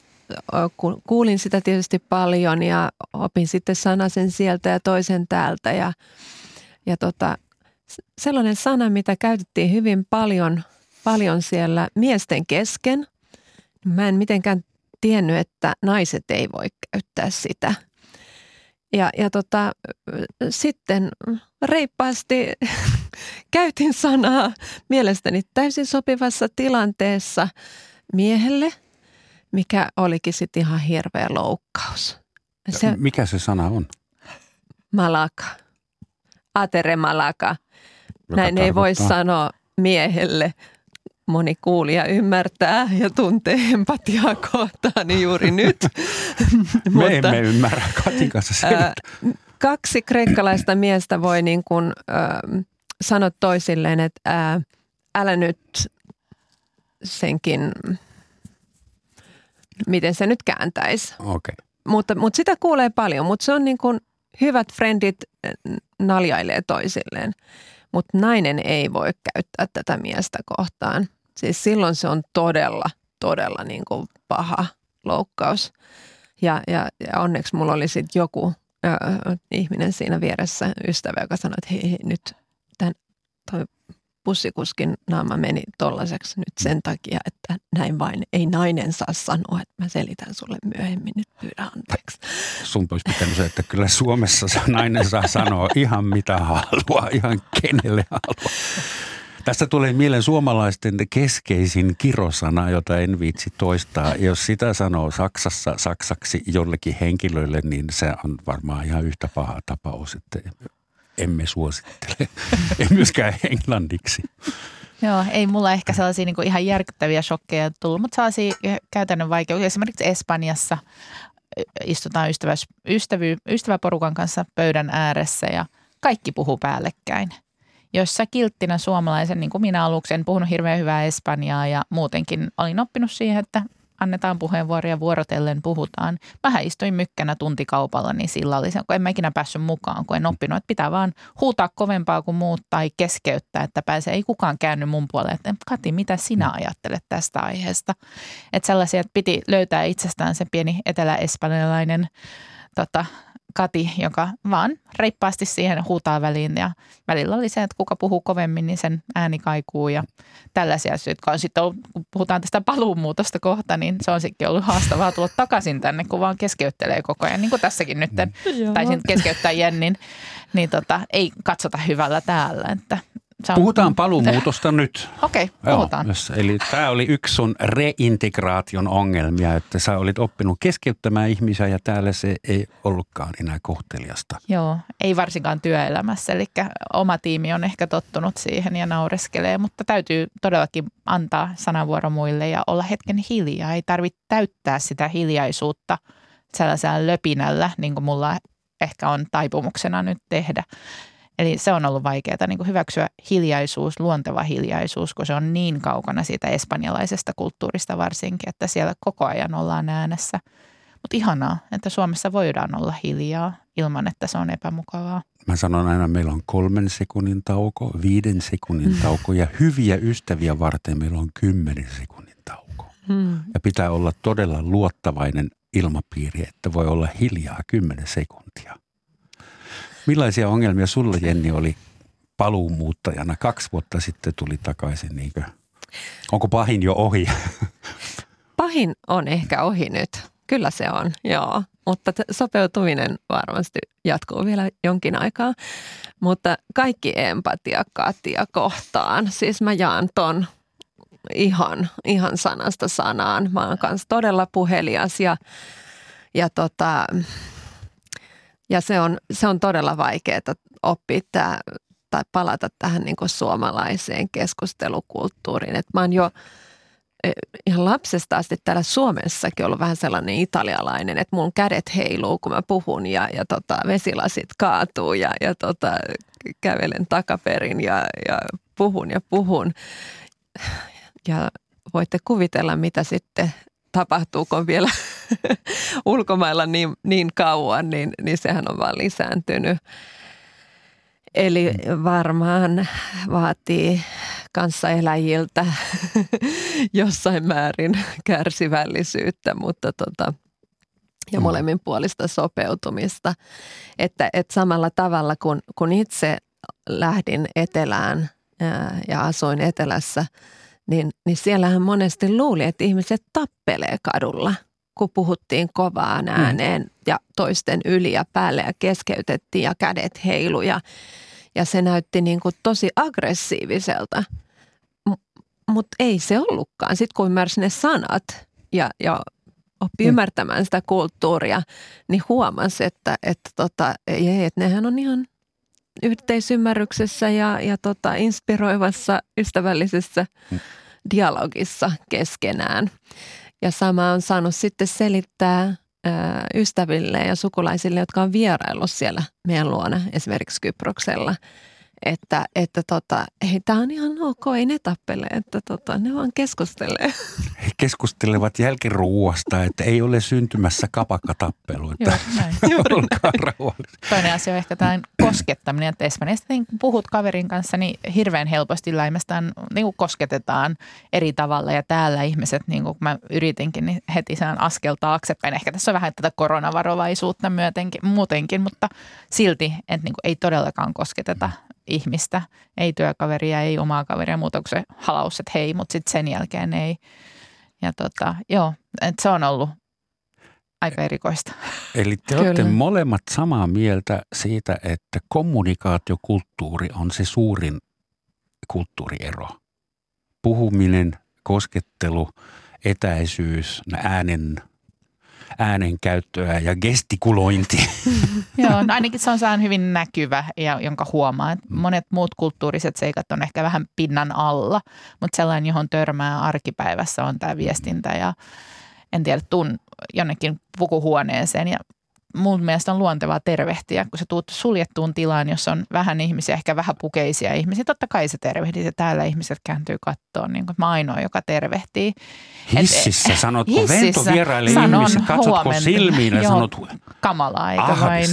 kuulin sitä tietysti paljon ja opin sitten sanasen sieltä ja toisen täältä. Ja, ja tota, sellainen sana, mitä käytettiin hyvin paljon, paljon siellä miesten kesken. Mä en mitenkään tiennyt, että naiset ei voi käyttää sitä. Ja, ja tota, sitten reippaasti [LAUGHS] käytin sanaa mielestäni täysin sopivassa tilanteessa miehelle – mikä olikin sitten ihan hirveä loukkaus. Se, mikä se sana on? Malaka. Atere malaka. Joka Näin ei voi sanoa miehelle. Moni kuulija ymmärtää ja tuntee empatiaa [LAUGHS] kohtaani juuri nyt. [LAUGHS] Me Mutta, emme ymmärrä Katin kanssa ää, Kaksi kreikkalaista miestä voi niin kuin, ää, sanoa toisilleen, että ää, älä nyt senkin miten se nyt kääntäisi. Okay. Mutta, mutta sitä kuulee paljon, mutta se on niin kuin hyvät frendit eh, naljailee toisilleen. Mutta nainen ei voi käyttää tätä miestä kohtaan. Siis silloin se on todella, todella niin kuin paha loukkaus. Ja, ja, ja onneksi mulla oli sitten joku ö, ihminen siinä vieressä, ystävä, joka sanoi, että hei, hei nyt tämän, toi bussikuskin naama meni tollaiseksi nyt sen takia, että näin vain ei nainen saa sanoa, että mä selitän sulle myöhemmin, nyt pyydä anteeksi. Sun olisi pitänyt se, että kyllä Suomessa nainen saa sanoa ihan mitä haluaa, ihan kenelle haluaa. Tästä tulee mieleen suomalaisten keskeisin kirosana, jota en viitsi toistaa. Jos sitä sanoo Saksassa saksaksi jollekin henkilölle, niin se on varmaan ihan yhtä paha tapaus, että emme suosittele. [LAUGHS] ei myöskään englanniksi. Joo, ei mulla ehkä sellaisia niin ihan järkyttäviä shokkeja tullut, mutta sellaisia käytännön vaikeuksia. Esimerkiksi Espanjassa istutaan ystäväs, ystävy, ystäväporukan kanssa pöydän ääressä ja kaikki puhuu päällekkäin. Jos sä kilttinä suomalaisen, niin kuin minä aluksi, en puhunut hirveän hyvää espanjaa ja muutenkin olin oppinut siihen, että annetaan puheenvuoroja vuorotellen puhutaan. Vähän istuin mykkänä tuntikaupalla, niin sillä oli se, kun en mä ikinä päässyt mukaan, kun en oppinut, että pitää vaan huutaa kovempaa kuin muut tai keskeyttää, että pääsee, ei kukaan käänny mun puolelle, että Kati, mitä sinä ajattelet tästä aiheesta? Että sellaisia, että piti löytää itsestään se pieni etelä-espanjalainen tota, Kati, joka vaan reippaasti siihen huutaa väliin ja välillä oli se, että kuka puhuu kovemmin, niin sen ääni kaikuu ja tällaisia asioita, on sitten ollut, kun puhutaan tästä paluumuutosta kohta, niin se on sitten ollut haastavaa tulla takaisin tänne, kun vaan keskeyttelee koko ajan, niin kuin tässäkin nyt. Taisin keskeyttää Jennin, niin tota, ei katsota hyvällä täällä, että on, Puhutaan paluumuutosta [LAUGHS] nyt. Okei, okay, puhutaan. Joo, eli tämä oli yksi sun reintegraation ongelmia, että sä olit oppinut keskeyttämään ihmisiä ja täällä se ei ollutkaan enää kohteliasta. Joo, ei varsinkaan työelämässä, eli oma tiimi on ehkä tottunut siihen ja naureskelee, mutta täytyy todellakin antaa sanavuoro muille ja olla hetken hiljaa. Ei tarvitse täyttää sitä hiljaisuutta sellaisella löpinällä, niin kuin mulla ehkä on taipumuksena nyt tehdä. Eli se on ollut vaikeaa niin kuin hyväksyä hiljaisuus, luonteva hiljaisuus, kun se on niin kaukana siitä espanjalaisesta kulttuurista varsinkin, että siellä koko ajan ollaan äänessä. Mutta ihanaa, että Suomessa voidaan olla hiljaa ilman, että se on epämukavaa. Mä sanon aina, meillä on kolmen sekunnin tauko, viiden sekunnin tauko ja hyviä ystäviä varten meillä on kymmenen sekunnin tauko. Hmm. Ja pitää olla todella luottavainen ilmapiiri, että voi olla hiljaa kymmenen sekuntia. Millaisia ongelmia sulla Jenni oli paluumuuttajana? Kaksi vuotta sitten tuli takaisin. Niinkö? Onko pahin jo ohi? [LAUGHS] Pahin on ehkä ohi nyt. Kyllä se on, joo. Mutta sopeutuminen varmasti jatkuu vielä jonkin aikaa. Mutta kaikki empatia Katja kohtaan. Siis mä jaan ton ihan, ihan sanasta sanaan. Mä oon kanssa todella puhelias ja, ja tota, ja se on, se on todella vaikeaa oppia tämä, tai palata tähän niin kuin suomalaiseen keskustelukulttuuriin. Et mä oon jo e, ihan lapsesta asti täällä Suomessakin ollut vähän sellainen italialainen, että mun kädet heiluu, kun mä puhun ja, ja tota, vesilasit kaatuu ja, ja tota, kävelen takaperin ja, ja puhun ja puhun. Ja voitte kuvitella, mitä sitten tapahtuuko vielä [LAUGHS] ulkomailla niin, niin kauan, niin, niin sehän on vaan lisääntynyt. Eli varmaan vaatii kanssaeläjiltä [LAUGHS] jossain määrin kärsivällisyyttä, mutta tota, ja mm. molemmin puolista sopeutumista. Että, että samalla tavalla kun, kun itse lähdin etelään ää, ja asuin etelässä – niin, niin siellähän monesti luuli, että ihmiset tappelee kadulla, kun puhuttiin kovaan mm. ääneen mm. ja toisten yli ja päälle ja keskeytettiin ja kädet heilu ja, ja se näytti niin kuin tosi aggressiiviselta. M- Mutta ei se ollutkaan. Sitten kun ymmärsi ne sanat ja, ja oppi mm. ymmärtämään sitä kulttuuria, niin huomasi, että, että, tota, ei, että nehän on ihan yhteisymmärryksessä ja, ja tota, inspiroivassa, ystävällisessä mm. dialogissa keskenään. Ja sama on saanut sitten selittää ää, ystäville ja sukulaisille, jotka on vieraillut siellä meidän luona, esimerkiksi Kyproksella – että, että tota, hei, tämä on ihan ok, ei ne tappele, että tota, ne vaan keskustelee. He keskustelevat jälkiruuasta, että ei ole syntymässä kapakkatappelu, että Joo. [LAUGHS] Toinen asia on ehkä tämä koskettaminen, että Espanjasta niin kun puhut kaverin kanssa, niin hirveän helposti läimästään niin kuin kosketetaan eri tavalla ja täällä ihmiset, niin kuin mä yritinkin, niin heti saan askel taaksepäin. Ehkä tässä on vähän tätä koronavarovaisuutta myötenkin, muutenkin, mutta silti, että niin kuin ei todellakaan kosketeta ihmistä, ei työkaveria, ei omaa kaveria, muuta kuin se halaus, että hei, mutta sitten sen jälkeen ei. Ja tota, joo, että se on ollut aika erikoista. Eli te olette Kyllä. molemmat samaa mieltä siitä, että kommunikaatiokulttuuri on se suurin kulttuuriero. Puhuminen, koskettelu, etäisyys, äänen äänenkäyttöä ja gestikulointi. [LAUGHS] Joo, no ainakin se on sään hyvin näkyvä ja jonka huomaa, että mm. monet muut kulttuuriset seikat on ehkä vähän pinnan alla, mutta sellainen, johon törmää arkipäivässä on tämä viestintä ja en tiedä, tuun jonnekin pukuhuoneeseen ja mun mielestä on luontevaa tervehtiä, kun sä tuut suljettuun tilaan, jossa on vähän ihmisiä, ehkä vähän pukeisia ihmisiä. Totta kai se tervehdit ja täällä ihmiset kääntyy kattoon, niin kuin mä ainoa, joka tervehtii. Hississä Et, sanotko ventovieraille ihmisiä, katsotko huomenta. silmiin ja Joo, sanot kamalaa, eikä vain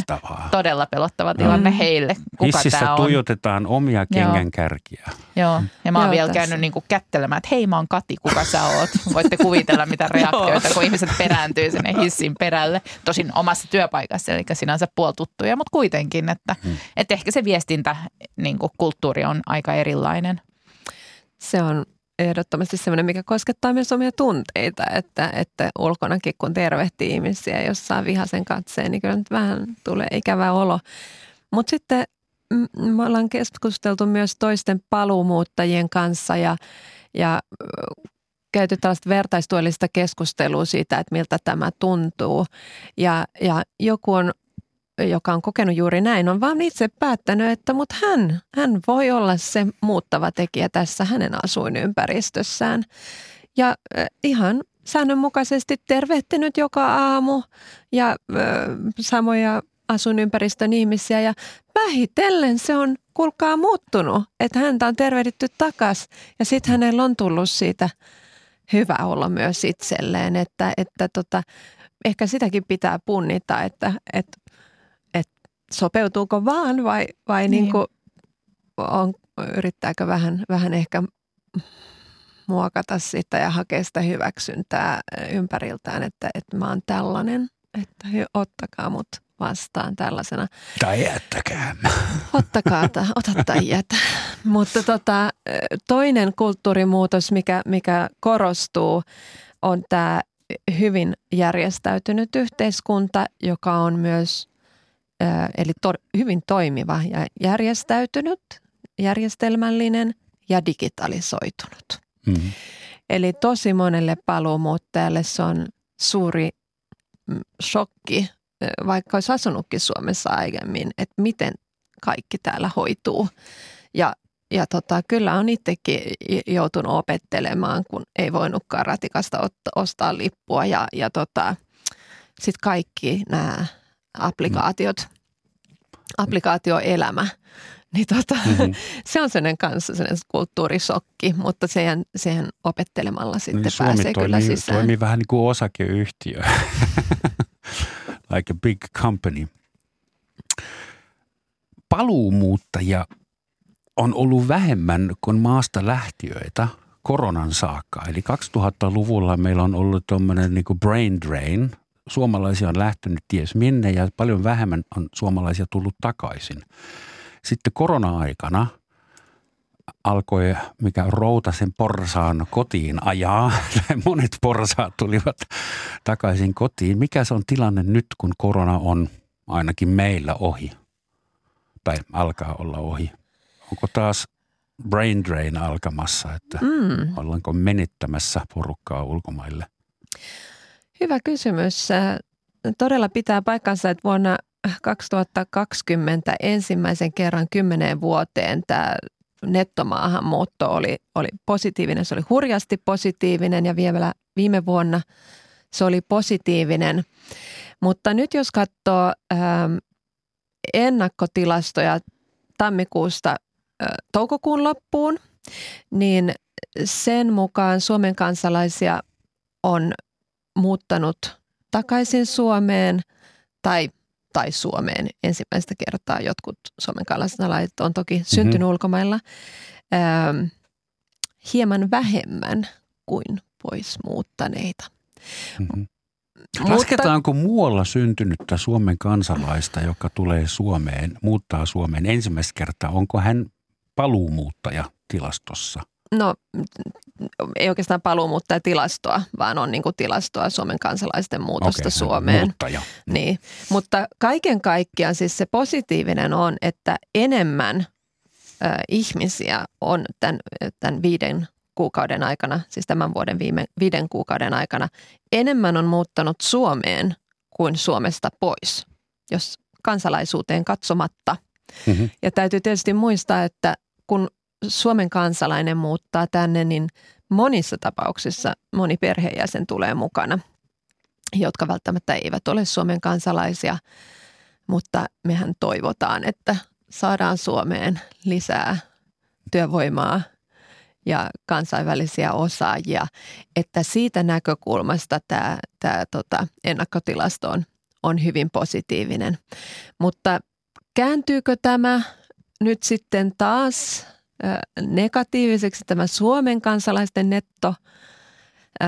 todella pelottava tilanne mm. heille. Kuka Hississä tuijotetaan omia kengänkärkiä. Joo, ja mä oon Joo, vielä tässä. käynyt niin kuin kättelemään, että hei mä oon Kati, kuka sä oot. Voitte kuvitella mitä [LAUGHS] reaktioita, kun ihmiset perääntyy sinne hissin perälle. Tosin omassa työ työpaikassa, eli sinänsä puoltuttuja, mutta kuitenkin, että, hmm. että ehkä se viestintä niin kuin kulttuuri on aika erilainen. Se on ehdottomasti sellainen, mikä koskettaa myös omia tunteita, että, että ulkonakin kun tervehtii ihmisiä, jos saa vihaisen katseen, niin kyllä nyt vähän tulee ikävä olo. Mutta sitten me ollaan keskusteltu myös toisten paluumuuttajien kanssa ja, ja käyty tällaista vertaistuellista keskustelua siitä, että miltä tämä tuntuu. Ja, ja joku on joka on kokenut juuri näin, on vaan itse päättänyt, että mutta hän, hän voi olla se muuttava tekijä tässä hänen asuinympäristössään. Ja ihan säännönmukaisesti tervehtinyt joka aamu ja äh, samoja asuinympäristön ihmisiä ja vähitellen se on kulkaa muuttunut, että häntä on tervehditty takas ja sitten hänellä on tullut siitä hyvä olla myös itselleen, että, että tota, ehkä sitäkin pitää punnita, että, että, että sopeutuuko vaan vai, vai niin. Niin kuin on, yrittääkö vähän, vähän ehkä muokata sitä ja hakea sitä hyväksyntää ympäriltään, että, että mä oon tällainen, että ottakaa mut vastaan tällaisena. Tai jättäkää. [LAUGHS] Ottakaa, ota tai jätä. Mutta tota, toinen kulttuurimuutos, mikä, mikä korostuu, on tämä hyvin järjestäytynyt yhteiskunta, joka on myös eli to, hyvin toimiva ja järjestäytynyt, järjestelmällinen ja digitalisoitunut. Mm-hmm. Eli tosi monelle paluumuuttajalle se on suuri mm, shokki, vaikka olisi asunutkin Suomessa aiemmin, että miten kaikki täällä hoituu. Ja, ja tota, kyllä on itsekin joutunut opettelemaan, kun ei voinutkaan ratikasta ostaa lippua ja, ja tota, sitten kaikki nämä applikaatiot, applikaatioelämä – niin tota, mm-hmm. [LAUGHS] se on sellainen kanssa sellainen kulttuurisokki, mutta sehän, sehän opettelemalla sitten niin, pääsee Suomi kyllä toimii, sisään. toimii vähän niin kuin osakeyhtiö, [LAUGHS] like a big company. Paluumuuttajia on ollut vähemmän kuin maasta lähtiöitä koronan saakka. Eli 2000-luvulla meillä on ollut tuommoinen niin brain drain. Suomalaisia on lähtenyt ties minne ja paljon vähemmän on suomalaisia tullut takaisin. Sitten korona-aikana alkoi, mikä routasen porsaan kotiin ajaa. [LAUGHS] Monet porsaat tulivat takaisin kotiin. Mikä se on tilanne nyt, kun korona on ainakin meillä ohi? Tai alkaa olla ohi. Onko taas brain drain alkamassa, että mm. ollaanko menettämässä porukkaa ulkomaille? Hyvä kysymys. Todella pitää paikkansa, että vuonna 2020 ensimmäisen kerran kymmeneen vuoteen tämä nettomaahanmuutto oli, oli positiivinen. Se oli hurjasti positiivinen ja vielä viime vuonna se oli positiivinen. Mutta nyt jos katsoo ähm, ennakkotilastoja tammikuusta äh, toukokuun loppuun, niin sen mukaan Suomen kansalaisia on muuttanut takaisin Suomeen tai – tai Suomeen ensimmäistä kertaa. Jotkut Suomen kansalaiset on toki mm-hmm. syntynyt ulkomailla ähm, hieman vähemmän kuin pois muuttaneita. Mm-hmm. Lasketaanko muualla syntynyttä Suomen kansalaista, joka tulee Suomeen, muuttaa Suomeen ensimmäistä kertaa? Onko hän paluumuuttaja tilastossa? No ei oikeastaan paluumuuttaja tilastoa, vaan on niin kuin tilastoa Suomen kansalaisten muutosta okay, Suomeen. Muuttaja. Niin. Mutta kaiken kaikkiaan siis se positiivinen on, että enemmän äh, ihmisiä on tämän, tämän viiden kuukauden aikana, siis tämän vuoden viime, viiden kuukauden aikana, enemmän on muuttanut Suomeen kuin Suomesta pois, jos kansalaisuuteen katsomatta. Mm-hmm. Ja täytyy tietysti muistaa, että kun Suomen kansalainen muuttaa tänne, niin monissa tapauksissa moni perheenjäsen tulee mukana, jotka välttämättä eivät ole Suomen kansalaisia, mutta mehän toivotaan, että saadaan Suomeen lisää työvoimaa ja kansainvälisiä osaajia, että siitä näkökulmasta tämä, tämä tota, ennakkotilasto on, on hyvin positiivinen. Mutta kääntyykö tämä nyt sitten taas negatiiviseksi tämä Suomen kansalaisten netto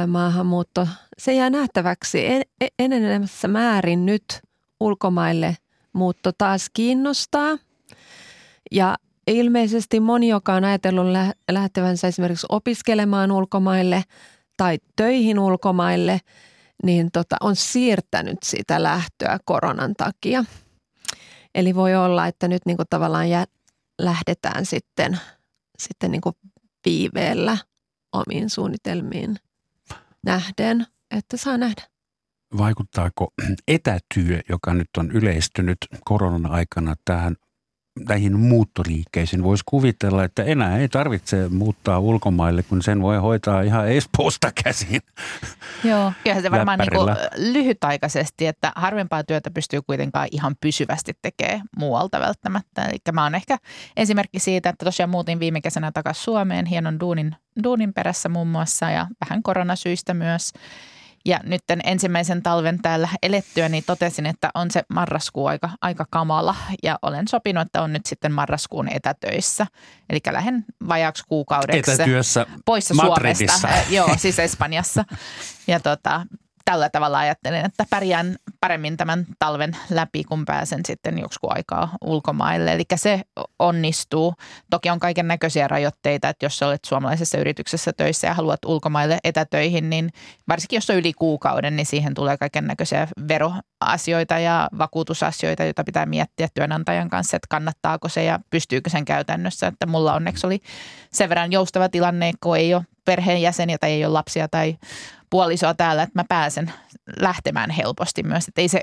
maahanmuutto. Se jää nähtäväksi. En, e, enenevässä määrin nyt ulkomaille muutto taas kiinnostaa. Ja ilmeisesti moni, joka on ajatellut lähtevänsä esimerkiksi opiskelemaan ulkomaille tai töihin ulkomaille, niin tota, on siirtänyt sitä lähtöä koronan takia. Eli voi olla, että nyt niin kuin tavallaan jä, lähdetään sitten, sitten niin kuin viiveellä omiin suunnitelmiin nähden, että saa nähdä. Vaikuttaako etätyö, joka nyt on yleistynyt koronan aikana tähän näihin muuttoliikkeisiin. Voisi kuvitella, että enää ei tarvitse muuttaa ulkomaille, kun sen voi hoitaa ihan Espoosta käsin. Joo, ja se varmaan niin kuin lyhytaikaisesti, että harvempaa työtä pystyy kuitenkaan ihan pysyvästi tekemään muualta välttämättä. Eli mä oon ehkä esimerkki siitä, että tosiaan muutin viime kesänä takaisin Suomeen hienon duunin, duunin perässä muun muassa ja vähän koronasyistä myös – ja nyt ensimmäisen talven täällä elettyä, niin totesin, että on se marraskuu aika, aika kamala ja olen sopinut, että on nyt sitten marraskuun etätöissä. Eli lähden vajaaksi kuukaudeksi Etätyössä poissa Madridissa. Suomesta. Joo, siis Espanjassa. Ja tota, tällä tavalla ajattelen, että pärjään paremmin tämän talven läpi, kun pääsen sitten joskus aikaa ulkomaille. Eli se onnistuu. Toki on kaiken näköisiä rajoitteita, että jos olet suomalaisessa yrityksessä töissä ja haluat ulkomaille etätöihin, niin varsinkin jos on yli kuukauden, niin siihen tulee kaiken näköisiä veroasioita ja vakuutusasioita, joita pitää miettiä työnantajan kanssa, että kannattaako se ja pystyykö sen käytännössä. Että mulla onneksi oli sen verran joustava tilanne, kun ei ole perheenjäseniä tai ei ole lapsia tai puolisoa täällä, että mä pääsen lähtemään helposti myös. Että ei se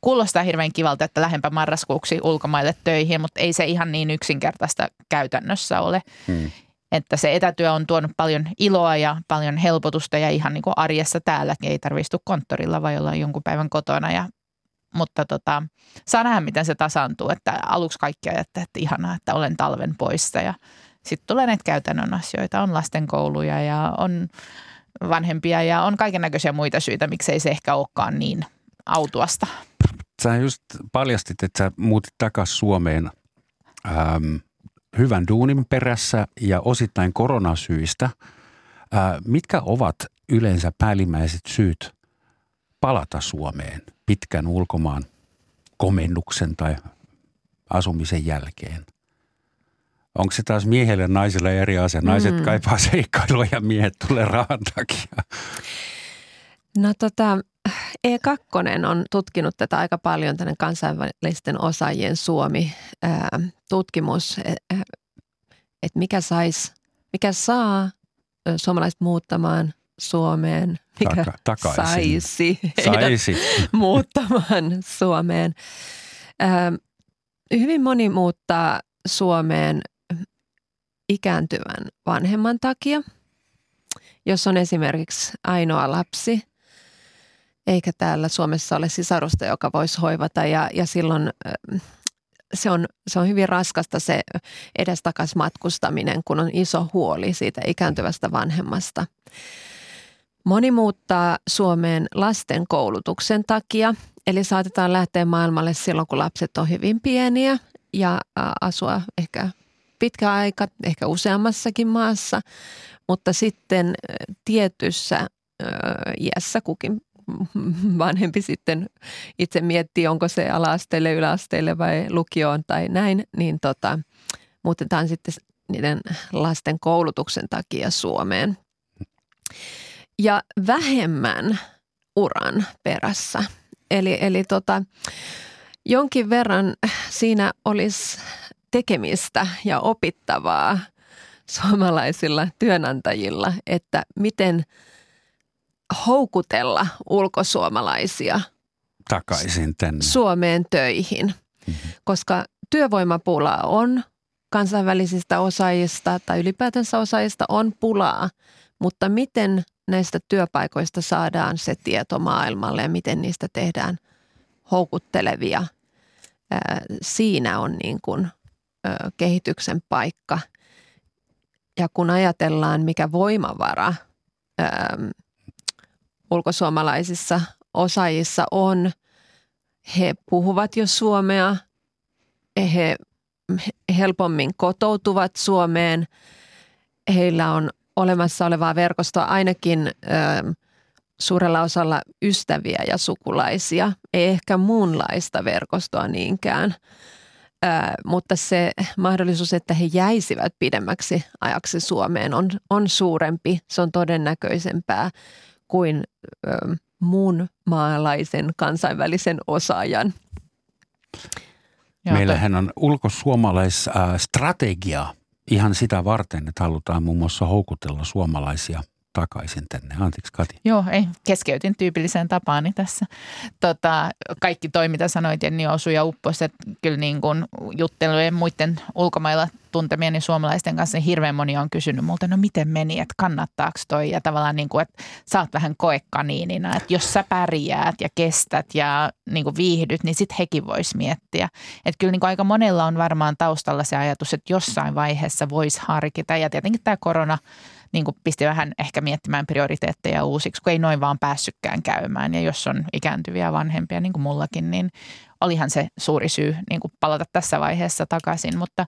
kuulostaa hirveän kivalta, että lähempä marraskuuksi ulkomaille töihin, mutta ei se ihan niin yksinkertaista käytännössä ole. Hmm. Että se etätyö on tuonut paljon iloa ja paljon helpotusta ja ihan niin kuin arjessa täälläkin ei tarvitse konttorilla vai olla jonkun päivän kotona. Ja, mutta tota, saa nähdä, miten se tasaantuu. Että aluksi kaikki ajattelee, että ihanaa, että olen talven poissa ja sitten tulee näitä käytännön asioita. On lastenkouluja ja on vanhempia ja on kaiken näköisiä muita syitä, miksei se ehkä olekaan niin autuasta. Sä just paljastit, että sä muutit takaisin Suomeen ähm, hyvän duunin perässä ja osittain koronasyistä. Äh, mitkä ovat yleensä päällimmäiset syyt palata Suomeen pitkän ulkomaan komennuksen tai asumisen jälkeen? Onko se taas miehelle ja naiselle eri asia? Naiset mm. kaipaa seikkailua ja miehet tulee rahan takia. No tota, E2 on tutkinut tätä aika paljon, tänne kansainvälisten osaajien Suomi-tutkimus, e, e, että mikä sais, mikä saa suomalaiset muuttamaan Suomeen, mikä Taka, takaisin. saisi, saisi [LAUGHS] muuttamaan Suomeen. Hyvin moni muuttaa Suomeen ikääntyvän vanhemman takia, jos on esimerkiksi ainoa lapsi, eikä täällä Suomessa ole sisarusta, joka voisi hoivata ja, ja silloin se on, se on hyvin raskasta se edestakas matkustaminen, kun on iso huoli siitä ikääntyvästä vanhemmasta. Moni muuttaa Suomeen lasten koulutuksen takia, eli saatetaan lähteä maailmalle silloin, kun lapset on hyvin pieniä ja asua ehkä pitkä aika, ehkä useammassakin maassa, mutta sitten tietyssä iässä kukin [LAUGHS] vanhempi sitten itse miettii, onko se ala-asteelle, yläasteelle vai lukioon tai näin, niin tota, muutetaan sitten niiden lasten koulutuksen takia Suomeen. Ja vähemmän uran perässä. Eli, eli tota, jonkin verran siinä olisi tekemistä ja opittavaa suomalaisilla työnantajilla, että miten houkutella ulkosuomalaisia takaisin tänne Suomeen töihin, mm-hmm. koska työvoimapula on kansainvälisistä osaajista tai ylipäätänsä osaajista on pulaa, mutta miten näistä työpaikoista saadaan se tieto maailmalle ja miten niistä tehdään houkuttelevia. Siinä on niin kuin kehityksen paikka. Ja kun ajatellaan, mikä voimavara ö, ulkosuomalaisissa osaajissa on, he puhuvat jo suomea, he helpommin kotoutuvat Suomeen, heillä on olemassa olevaa verkostoa ainakin ö, suurella osalla ystäviä ja sukulaisia, ei ehkä muunlaista verkostoa niinkään – mutta se mahdollisuus, että he jäisivät pidemmäksi ajaksi Suomeen on, on suurempi, se on todennäköisempää kuin ö, muun maalaisen kansainvälisen osaajan. Meillähän on ulkosuomalaisstrategia ihan sitä varten, että halutaan muun muassa houkutella suomalaisia – takaisin tänne. Anteeksi Kati. Joo, ei, keskeytin tyypilliseen tapaani tässä. Tota, kaikki toi, mitä sanoit, Jenni osui ja upposi, että kyllä niin kuin juttelujen muiden ulkomailla tuntemieni suomalaisten kanssa niin hirveän moni on kysynyt multa, no miten meni, että kannattaako toi ja tavallaan niin kuin, että sä oot vähän koekaniinina, että jos sä pärjäät ja kestät ja niin kuin viihdyt, niin sit hekin vois miettiä. Että kyllä niin kuin aika monella on varmaan taustalla se ajatus, että jossain vaiheessa voisi harkita ja tietenkin tämä korona – niin kuin pisti vähän ehkä miettimään prioriteetteja uusiksi, kun ei noin vaan päässytkään käymään. Ja jos on ikääntyviä vanhempia, niin kuin mullakin, niin olihan se suuri syy niin kuin palata tässä vaiheessa takaisin. Mutta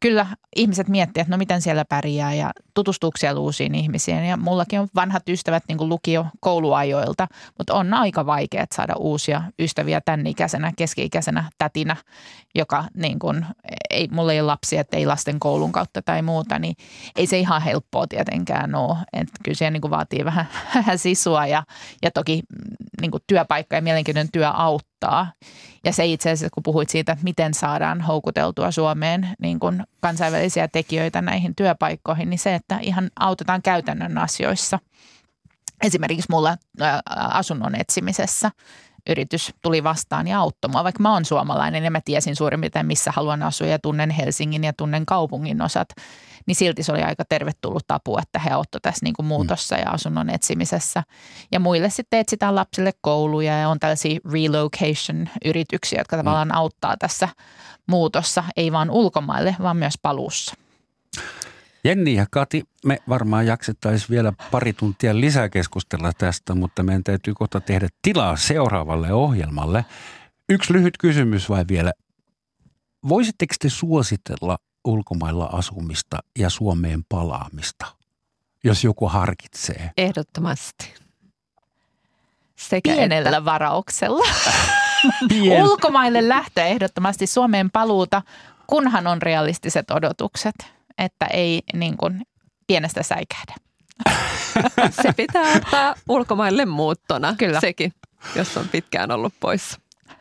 kyllä ihmiset miettivät, että no miten siellä pärjää ja tutustuuko siellä uusiin ihmisiin. Ja mullakin on vanhat ystävät niin lukio kouluajoilta, mutta on aika vaikea saada uusia ystäviä tämän ikäisenä, keski-ikäisenä tätinä, joka niin kuin, ei, mulla ei ole lapsia, että ei lasten koulun kautta tai muuta, niin ei se ihan helppoa tietenkään ole. Että kyllä siellä niin vaatii [LAUGHS] vähän, sisua ja, ja toki niin kuin työpaikka ja mielenkiintoinen työ auttaa. Ja se itse asiassa, kun puhuit siitä, että miten saadaan houkuteltua Suomeen niin kuin kansainvälisiä tekijöitä näihin työpaikkoihin, niin se, että ihan autetaan käytännön asioissa. Esimerkiksi mulla asunnon etsimisessä yritys tuli vastaan ja auttoi mua. Vaikka mä oon suomalainen ja mä tiesin suurin piirtein, missä haluan asua ja tunnen Helsingin ja tunnen kaupungin osat, niin silti se oli aika tervetullut apu, että he auttoivat tässä niin kuin muutossa ja asunnon etsimisessä. Ja muille sitten etsitään lapsille kouluja ja on tällaisia relocation-yrityksiä, jotka tavallaan auttaa tässä muutossa, ei vain ulkomaille, vaan myös paluussa. Jenni ja Kati, me varmaan jaksettaisiin vielä pari tuntia lisää keskustella tästä, mutta meidän täytyy kohta tehdä tilaa seuraavalle ohjelmalle. Yksi lyhyt kysymys vai vielä. Voisitteko te suositella ulkomailla asumista ja Suomeen palaamista, jos joku harkitsee? Ehdottomasti. Sekä Pienellä että... varauksella. [LAUGHS] Pien... Ulkomaille lähtö ehdottomasti Suomeen paluuta, kunhan on realistiset odotukset, että ei niin kuin pienestä säikähdä. [LAUGHS] Se pitää ottaa ulkomaille muuttona Kyllä. sekin, jos on pitkään ollut poissa.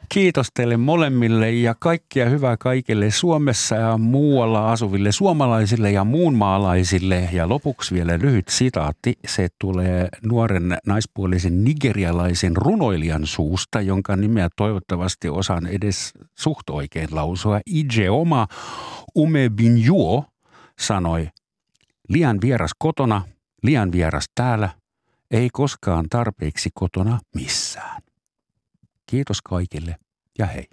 Kiitos teille molemmille ja kaikkia hyvää kaikille Suomessa ja muualla asuville suomalaisille ja muunmaalaisille. Ja lopuksi vielä lyhyt sitaatti. Se tulee nuoren naispuolisen nigerialaisen runoilijan suusta, jonka nimeä toivottavasti osaan edes suht oikein lausua. Ije Oma Umebinjuo sanoi, liian vieras kotona, liian vieras täällä, ei koskaan tarpeeksi kotona missään. Kiitos kaikille ja hei.